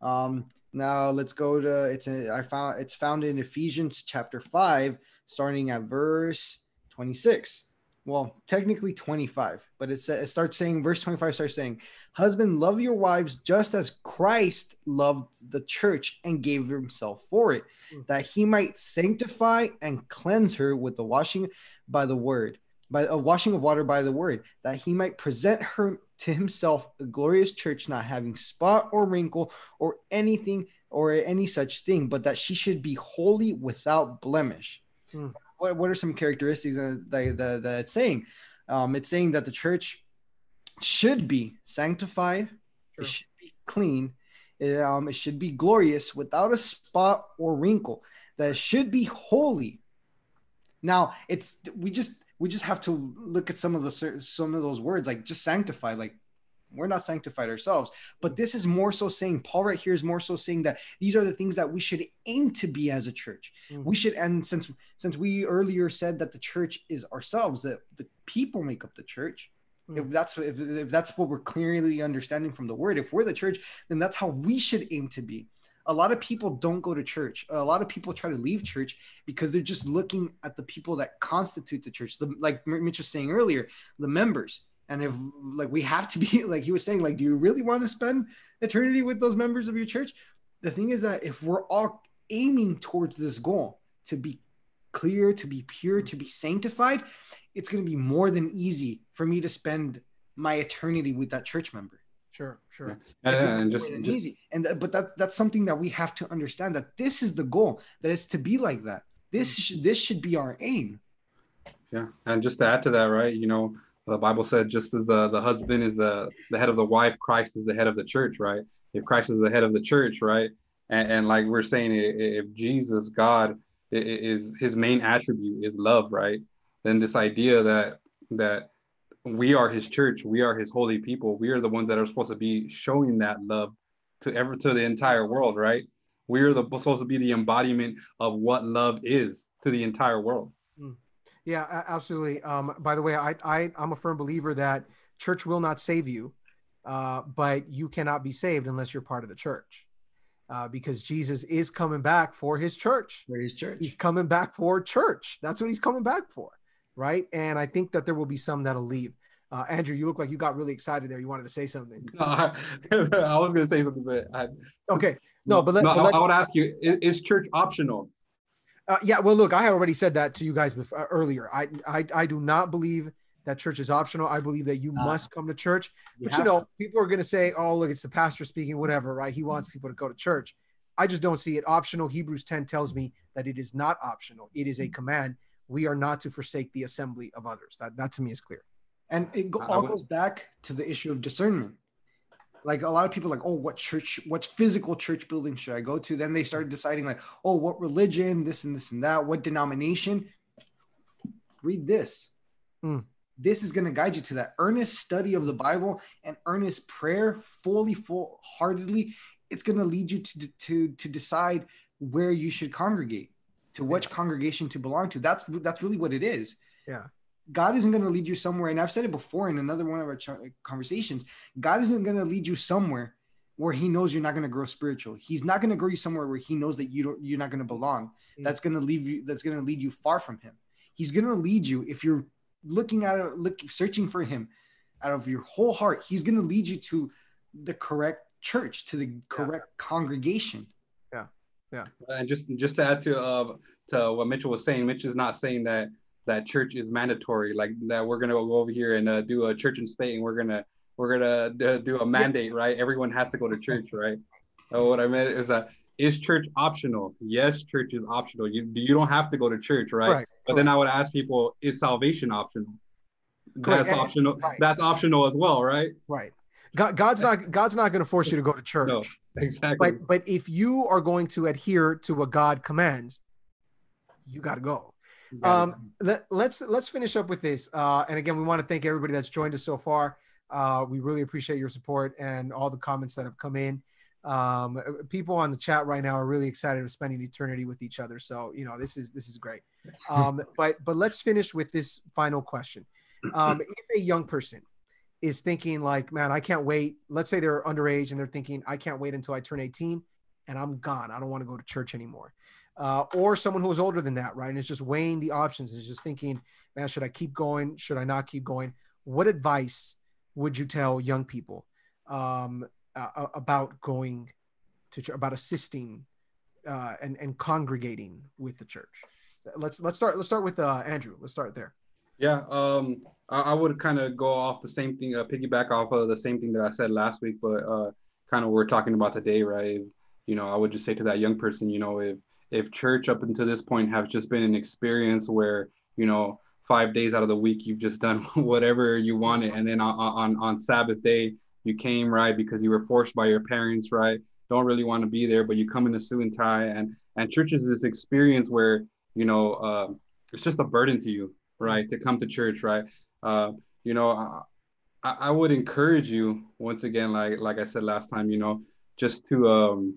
C: Um, now let's go to it's a, I found it's found in Ephesians chapter five, starting at verse twenty six. Well, technically 25, but it, it starts saying, verse 25 starts saying, Husband, love your wives just as Christ loved the church and gave himself for it,
A: Mm.
C: that he might sanctify and cleanse her with the washing by the word, by a washing of water by the word, that he might present her to himself a glorious church, not having spot or wrinkle or anything or any such thing, but that she should be holy without blemish.
A: Mm.
C: What, what are some characteristics that, that, that, that it's saying? Um, it's saying that the church should be sanctified, it should be clean, it, um, it should be glorious without a spot or wrinkle, that it should be holy. Now, it's we just we just have to look at some of the some of those words like just sanctify like we're not sanctified ourselves but this is more so saying paul right here is more so saying that these are the things that we should aim to be as a church.
A: Mm.
C: we should and since since we earlier said that the church is ourselves that the people make up the church. If
A: Mm.
C: that's if, if that's what we're clearly understanding from the word if we're the church then that's how we should aim to be. A lot of people don't go to church. A lot of people try to leave church because they're just looking at the people that constitute the church. The, like mitch was saying earlier the members and if like we have to be like he was saying like do you really want to spend eternity with those members of your church? The thing is that if we're all aiming towards this goal to be clear to be pure to be sanctified it's going to be more than easy for me to spend my eternity with that church member.
A: Sure, sure.
B: And,
C: it's gonna
B: and just,
C: more than
B: just
C: easy. And th- but that that's something that we have to understand that this is the goal that is to be like that. This mm. should this should be our aim.
B: Yeah, and just to add to that, right? You know, the Bible said just as the the husband is the the head of the wife, Christ is the head of the church, right? If Christ is the head of the church, right? And, and like we're saying, if Jesus, God, is his main attribute is love, right? Then this idea that that we are his church, we are his holy people, we are the ones that are supposed to be showing that love to ever to the entire world, right? We are the supposed to be the embodiment of what love is to the entire world.
A: Hmm. Yeah, absolutely. Um, by the way, I, I I'm a firm believer that church will not save you, uh, but you cannot be saved unless you're part of the church, uh, because Jesus is coming back for his church.
C: where is church
A: He's coming back for church. That's what he's coming back for, right? And I think that there will be some that'll leave. Uh, Andrew, you look like you got really excited there. You wanted to say something.
B: No, I, I was gonna say something, but I,
A: Okay. No, but let-
B: no,
A: but
B: I,
A: let's-
B: I would ask you: is, is church optional?
A: Uh, yeah, well, look, I already said that to you guys before, uh, earlier. I, I I do not believe that church is optional. I believe that you
C: Ah.
A: must come to church. But you know, people are going to say, "Oh, look, it's the pastor speaking, whatever." Right? He wants people to go to church. I just don't see it optional. Hebrews 10 tells me that it is not optional. It is a command. We are not to forsake the assembly of others. That that to me is clear.
C: And it go, all goes back to the issue of discernment. Like a lot of people, are like, oh, what church, what physical church building should I go to? Then they start deciding, like, oh, what religion, this and this and that, what denomination. Read this.
A: Hmm.
C: This is going to guide you to that earnest study of the Bible and earnest prayer, fully, full heartedly. It's going to lead you to, to, to decide where you should congregate, to which congregation to belong to. That's that's really what it is.
A: Yeah.
C: God isn't going to lead you somewhere, and I've said it before in another one of our ch- conversations. God isn't going to lead you somewhere where he knows you're not going to grow spiritual. He's not going to grow you somewhere where he knows that you don't you're not going to belong. Mm. That's going to leave you that's going to lead you far from him. He's going to lead you if you're looking at it, look searching for him out of your whole heart. He's going to lead you to the correct church, to the correct yeah. congregation.
A: Yeah. Yeah.
B: And just just to add to uh to what Mitchell was saying, Mitch is not saying that that church is mandatory, like that we're gonna go over here and uh, do a church and state, and we're gonna we're gonna do a mandate, right? Everyone has to go to church, right? So what I meant is that is church optional? Yes, church is optional. You you don't have to go to church, right? Correct, but correct. then I would ask people, is salvation optional? Correct. That's optional. Right. That's optional as well, right?
A: Right. God, God's not God's not going to force you to go to church.
B: No, exactly.
A: But but if you are going to adhere to what God commands, you got to go. Um, let, let's let's finish up with this. Uh, and again, we want to thank everybody that's joined us so far. Uh, we really appreciate your support and all the comments that have come in. Um, people on the chat right now are really excited of spending eternity with each other. So you know this is this is great. Um, but but let's finish with this final question. Um, if a young person is thinking like, man, I can't wait. Let's say they're underage and they're thinking, I can't wait until I turn 18 and I'm gone. I don't want to go to church anymore uh, or someone who is older than that, right? And it's just weighing the options. Is just thinking, man, should I keep going? Should I not keep going? What advice would you tell young people um, uh, about going to about assisting uh, and and congregating with the church? Let's let's start let's start with uh, Andrew. Let's start there.
B: Yeah, um, I, I would kind of go off the same thing, uh, piggyback off of the same thing that I said last week, but uh, kind of we're talking about today, right? You know, I would just say to that young person, you know, if if church up until this point have just been an experience where you know five days out of the week you've just done whatever you wanted. And then on, on on sabbath day you came right because you were forced by your parents right? Don't really want to be there but you come in a suit and tie. And and church is this experience where you know uh, it's just a burden to you right to come to church right? Uh, you know I, I would encourage you once again like like i said last time you know just to um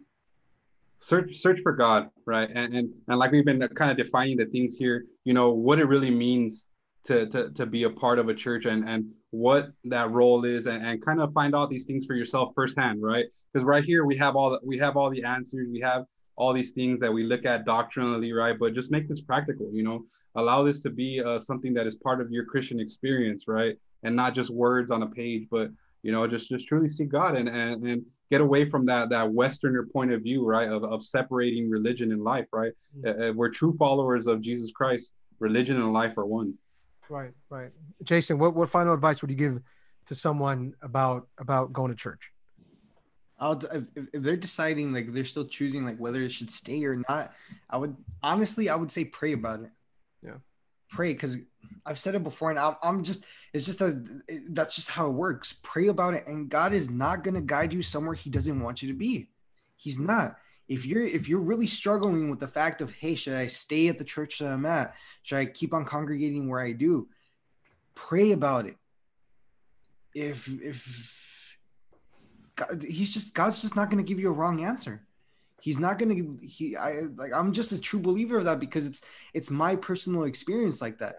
B: search search for God, right? And and, and like we've been kind of defining the things here, you know, what it really means to to, to be a part of a church and and what that role is and, and kind of find out these things for yourself firsthand, right? Because right here we have all the we have all the answers, we have all these things that we look at doctrinally, right? But just make this practical, you know, allow this to be uh, something that is part of your Christian experience, right? And not just words on a page, but you know, just just truly see God and and and get away from that that westerner point of view right of, of separating religion and life right? Mm-hmm. uh, we're true followers of jesus christ. Religion and life are one.
A: Right right. Jason what, what final advice would you give to someone about about going to church?
C: I'll, if, if they're deciding like they're still choosing like whether it should stay or not i would honestly i would say pray about it.
A: Yeah.
C: Pray because I've said it before, and I'm, I'm just, it's just a, that's just how it works. Pray about it, and God is not going to guide you somewhere He doesn't want you to be. He's not. If you're, if you're really struggling with the fact of, hey, should I stay at the church that I'm at? Should I keep on congregating where I do? Pray about it. If, if, God, He's just, God's just not going to give you a wrong answer he's not gonna he i like i'm just a true believer of that because it's it's my personal experience like that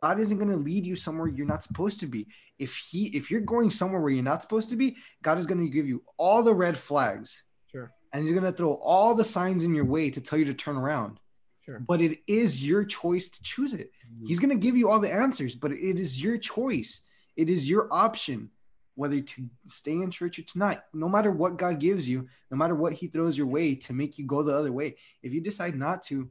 C: God isn't going to lead you somewhere you're not supposed to be. If he if you're going somewhere where you're not supposed to be, God is going to give you all the red flags.
A: Sure.
C: And he's going to throw all the signs in your way to tell you to turn around.
A: Sure.
C: But it is your choice to choose it. Mm-hmm. He's going to give you all the answers, but it is your choice. It is your option whether to stay in church or to not. No matter what God gives you, no matter what he throws your way to make you go the other way. If you decide not to,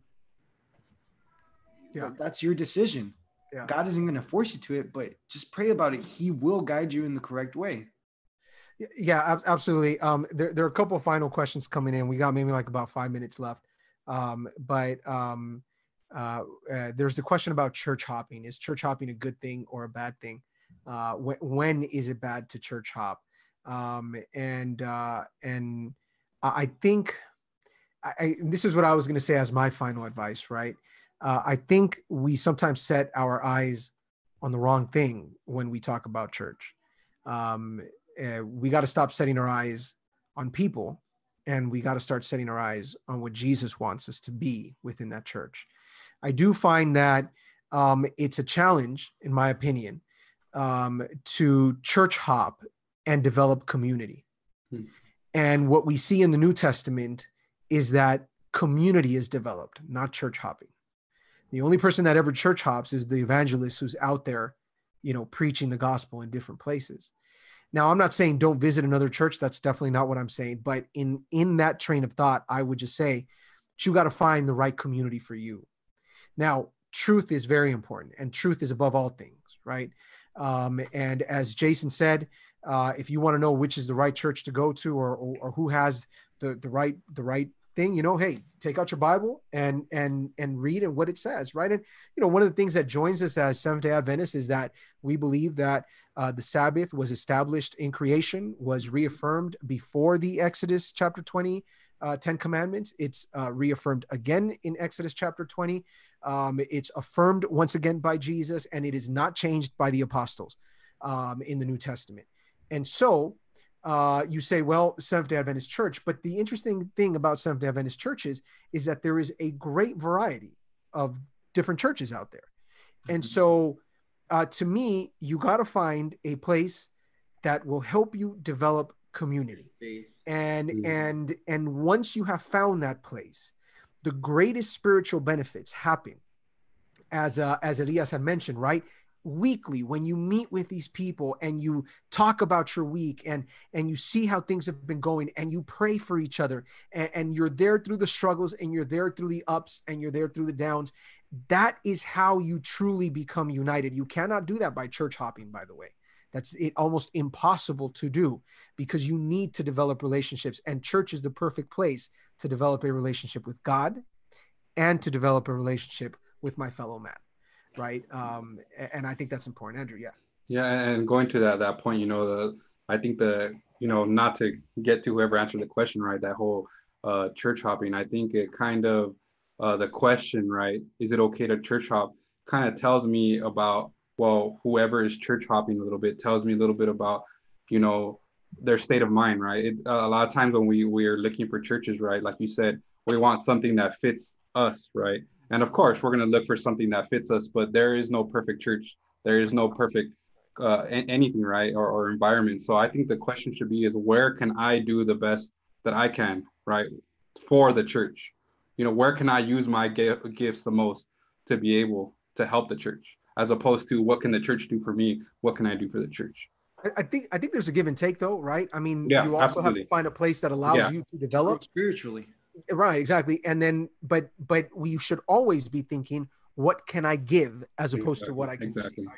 C: yeah, that's your decision. Yeah. God isn't going to force you to it, but just pray about it. He will guide you in the correct way.
A: Yeah, absolutely. Um, there, there are a couple final questions coming in. We got maybe like about five minutes left. Um, but um, uh, uh, there's the question about church hopping. Is church hopping a good thing or a bad thing? Uh, when, when is it bad to church hop? Um, and uh, and I think I, I, this is what I was going to say as my final advice, right? Uh, I think we sometimes set our eyes on the wrong thing when we talk about church. Um, uh, we got to stop setting our eyes on people and we got to start setting our eyes on what Jesus wants us to be within that church. I do find that um, it's a challenge, in my opinion, um, to church hop and develop community. Hmm. And what we see in the New Testament is that community is developed, not church hopping. The only person that ever church hops is the evangelist who's out there, you know, preaching the gospel in different places. Now, I'm not saying don't visit another church. That's definitely not what I'm saying. But in in that train of thought, I would just say you got to find the right community for you. Now, truth is very important, and truth is above all things, right? Um, and as Jason said, uh, if you want to know which is the right church to go to, or, or, or who has the the right the right thing you know hey take out your bible and and and read and what it says right? And you know one of the things that joins us as seventh day adventists is that we believe that uh, the sabbath was established in creation was reaffirmed before the exodus chapter 20 uh, 10 commandments. It's uh, reaffirmed again in exodus chapter 20 um, it's affirmed once again by jesus and it is not changed by the apostles um, in the new testament. And so uh, you say, well, Seventh day Adventist church. But the interesting thing about Seventh day Adventist churches is that there is a great variety of different churches out there. And mm-hmm. so uh, to me, you got to find a place that will help you develop community. And, mm-hmm. and, and once you have found that place, the greatest spiritual benefits happen as, uh, as Elias had mentioned, right? Weekly when you meet with these people and you talk about your week and and you see how things have been going and you pray for each other and, and, you're there through the struggles and you're there through the ups and you're there through the downs that is how you truly become united. You cannot do that by church hopping by the way. That's it almost impossible to do because you need to develop relationships and church is the perfect place to develop a relationship with god and to develop a relationship with my fellow man right? Um, and I think that's important, Andrew. Yeah.
B: Yeah, and going to that that point, you know, the I think the you know not to get to whoever answered the question, right? That whole uh, church hopping, I think it kind of uh, the question, right? Is it okay to church hop? Kind of tells me about well, whoever is church hopping a little bit tells me a little bit about you know their state of mind, right? It, uh, a lot of times when we we are looking for churches, right? Like you said, we want something that fits us, right? And of course, we're going to look for something that fits us, but there is no perfect church. There is no perfect uh, anything, right? Or, or environment. So I think the question should be is where can I do the best that I can, right? For the church. You know, where can I use my gifts the most to be able to help the church as opposed to what can the church do for me? What can I do for the church?
A: I think I think there's a give and take though, right? I mean, yeah, you also absolutely. have to find a place that allows yeah. you to develop
C: spiritually
A: right exactly and then but but we should always be thinking what can i give as opposed exactly. to what i can exactly. receive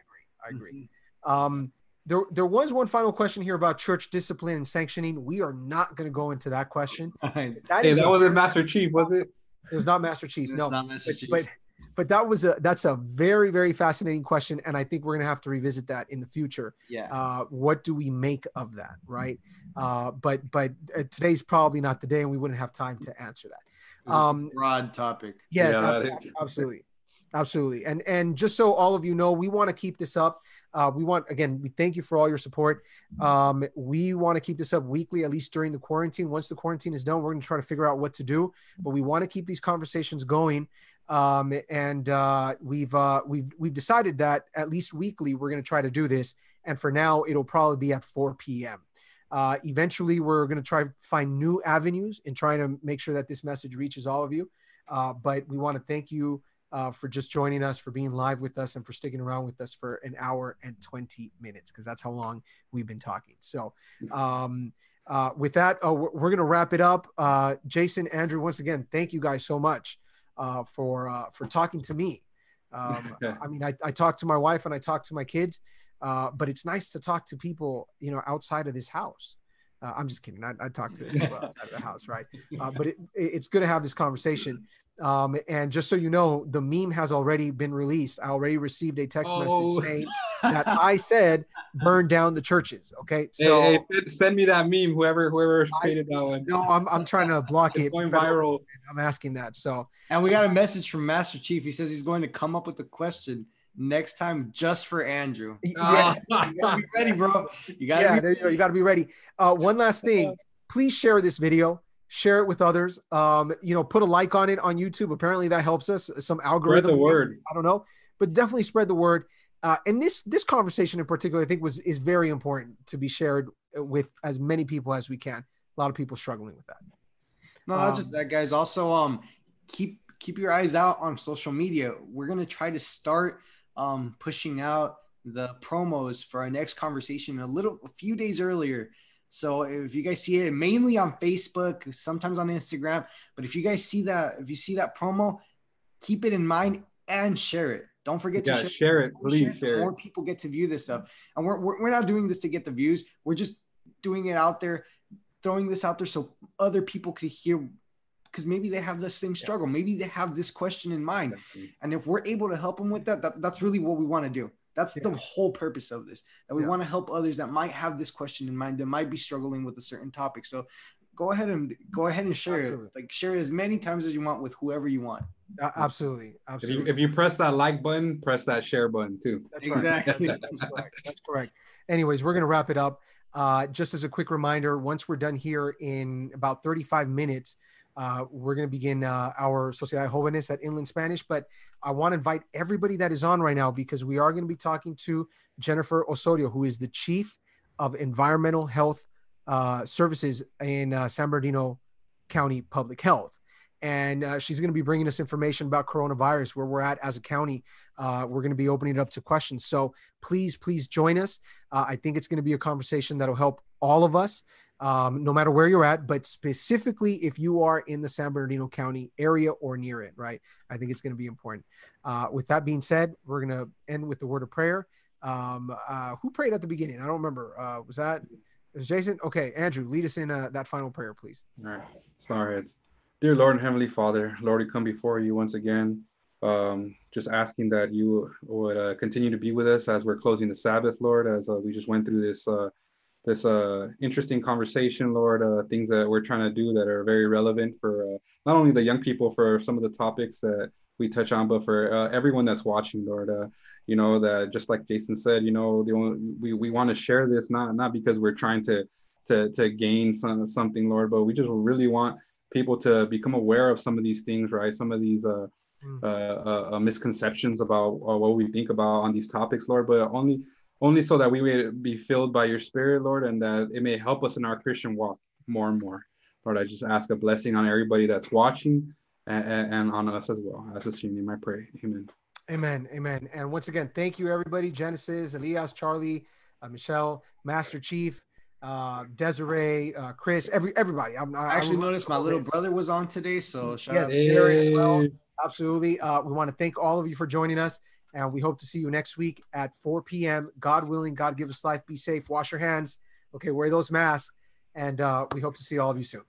A: i agree i agree mm-hmm. um there, there was one final question here about church discipline and sanctioning. We are not going to go into that question.
B: That, hey, that wasn't Master Chief, was it?
A: It was not Master Chief. No, Master Chief. but but that was a that's a very very fascinating question and i think we're going to have to revisit that in the future.
C: Yeah.
A: Uh, what do we make of that right? Uh, but but uh, today's probably not the day and we wouldn't have time to answer that.
C: Um broad topic.
A: Yes yeah, absolutely, absolutely. Absolutely. And and just so all of you know we want to keep this up. Uh, we want again we thank you for all your support. Um, we want to keep this up weekly at least during the quarantine. Once the quarantine is done we're going to try to figure out what to do but we want to keep these conversations going um, and uh, we've uh, we've we've decided that at least weekly we're going to try to do this, and for now it'll probably be at 4 p.m. Uh, eventually, we're going to try to find new avenues in trying to make sure that this message reaches all of you. Uh, but we want to thank you uh, for just joining us, for being live with us, and for sticking around with us for an hour and 20 minutes, because that's how long we've been talking. So, um, uh, with that, we're, going to wrap it up. Uh, Jason, Andrew, once again, thank you guys so much uh, for uh, for talking to me. Um, I mean, I, I talk to my wife and I talk to my kids, uh, but it's nice to talk to people, you know, outside of this house. Uh, I'm just kidding. I, I talk to people outside of the house, right? Uh, but it, it's good to have this conversation. Um, and just so you know, the meme has already been released. I already received a text oh. message saying that I said burn down the churches. Okay,
B: so hey, hey, send me that meme. Whoever whoever created that one.
A: No, I'm I'm trying to block it's it. Going viral. I'm asking that. So
C: and we got a message from Master Chief. He says he's going to come up with a question next time just for Andrew.
A: Yes, you gotta be ready, bro. You gotta yeah, be- there you go. You gotta be ready. Uh, one last thing, please share this video share it with others. Um, you know, put a like on it on YouTube. Apparently that helps us. Some algorithm.
B: Spread the word.
A: I don't know, but definitely spread the word. Uh, and this this conversation in particular, I think was is very important to be shared with as many people as we can. a lot of people struggling with that.
C: No, not um, just that, guys. Also, um, keep keep your eyes out on social media. We're gonna try to start um pushing out the promos for our next conversation a little a few days earlier. So if you guys see it mainly on Facebook, sometimes on Instagram, but if you guys see that, if you see that promo, keep it in mind and share it. Don't forget to share,
B: share it. Please share,
C: share More people get to view this stuff. And we're, we're, we're not doing this to get the views. We're just doing it out there, throwing this out there so other people could hear because maybe they have the same struggle. Yeah. Maybe they have this question in mind. Definitely. And if we're able to help them with that, that that's really what we want to do. That's yeah. the whole purpose of this. That we yeah. want to help others that might have this question in mind, that might be struggling with a certain topic. So go ahead and go ahead and share absolutely. it. Like share it as many times as you want with whoever you want.
A: Uh, absolutely, absolutely.
B: If you, if you, press that like button, press that share button too.
A: That's exactly. Right. That's, correct. That's correct. Anyways, we're gonna wrap it up. Uh, just as a quick reminder, once we're done here in about 35 minutes, uh, we're going to begin uh, our Sociedad Jóvenes at Inland Spanish, but I want to invite everybody that is on right now because we are going to be talking to Jennifer Osorio, who is the Chief of Environmental Health uh, Services in uh, San Bernardino County Public Health. And uh, she's going to be bringing us information about coronavirus, where we're at as a county. Uh, we're going to be opening it up to questions. So please, please join us. I think it's going to be a conversation that'll help all of us um, no matter where you're at, but specifically if you are in the San Bernardino County area or near it, right? I think it's going to be important. Uh, with that being said, we're going to end with the word of prayer. Um, uh, who prayed at the beginning? I don't remember. Uh, was that was Jason? Okay, Andrew, lead us in uh, that final prayer, please.
B: All right, Star heads. Dear Lord and Heavenly Father, Lord, we come before you once again, um, just asking that you would uh, continue to be with us as we're closing the Sabbath, Lord, as uh, we just went through this this uh, interesting conversation, Lord. Uh, things that we're trying to do that are very relevant for uh, not only the young people, for some of the topics that we touch on, but for uh, everyone that's watching, Lord. Uh, you know that just like Jason said, you know, the only, we we want to share this not not because we're trying to to to gain some something, Lord, but we just really want people to become aware of some of these things, right? Some of these. Uh, mm. uh, uh, misconceptions about uh, what we think about on these topics, Lord, but only only so that we may be filled by your spirit, Lord, and that it may help us in our Christian walk more and more. Lord, I just ask a blessing on everybody that's watching and, and on us as well. As a name, I pray. Amen.
A: Amen. Amen. And once again, thank you, everybody. Genesis, Elias, Charlie, uh, Michelle, Master Chief, uh, Desiree, uh, Chris, every everybody. I'm,
C: I actually noticed my little brother was on today, so
A: shout yes, out to Jared as well. Absolutely. Uh, we want to thank all of you for joining us. And we hope to see you next week at 4 p.m. God willing, God give us life. Be safe. Wash your hands. Okay, wear those masks. And uh, we hope to see all of you soon.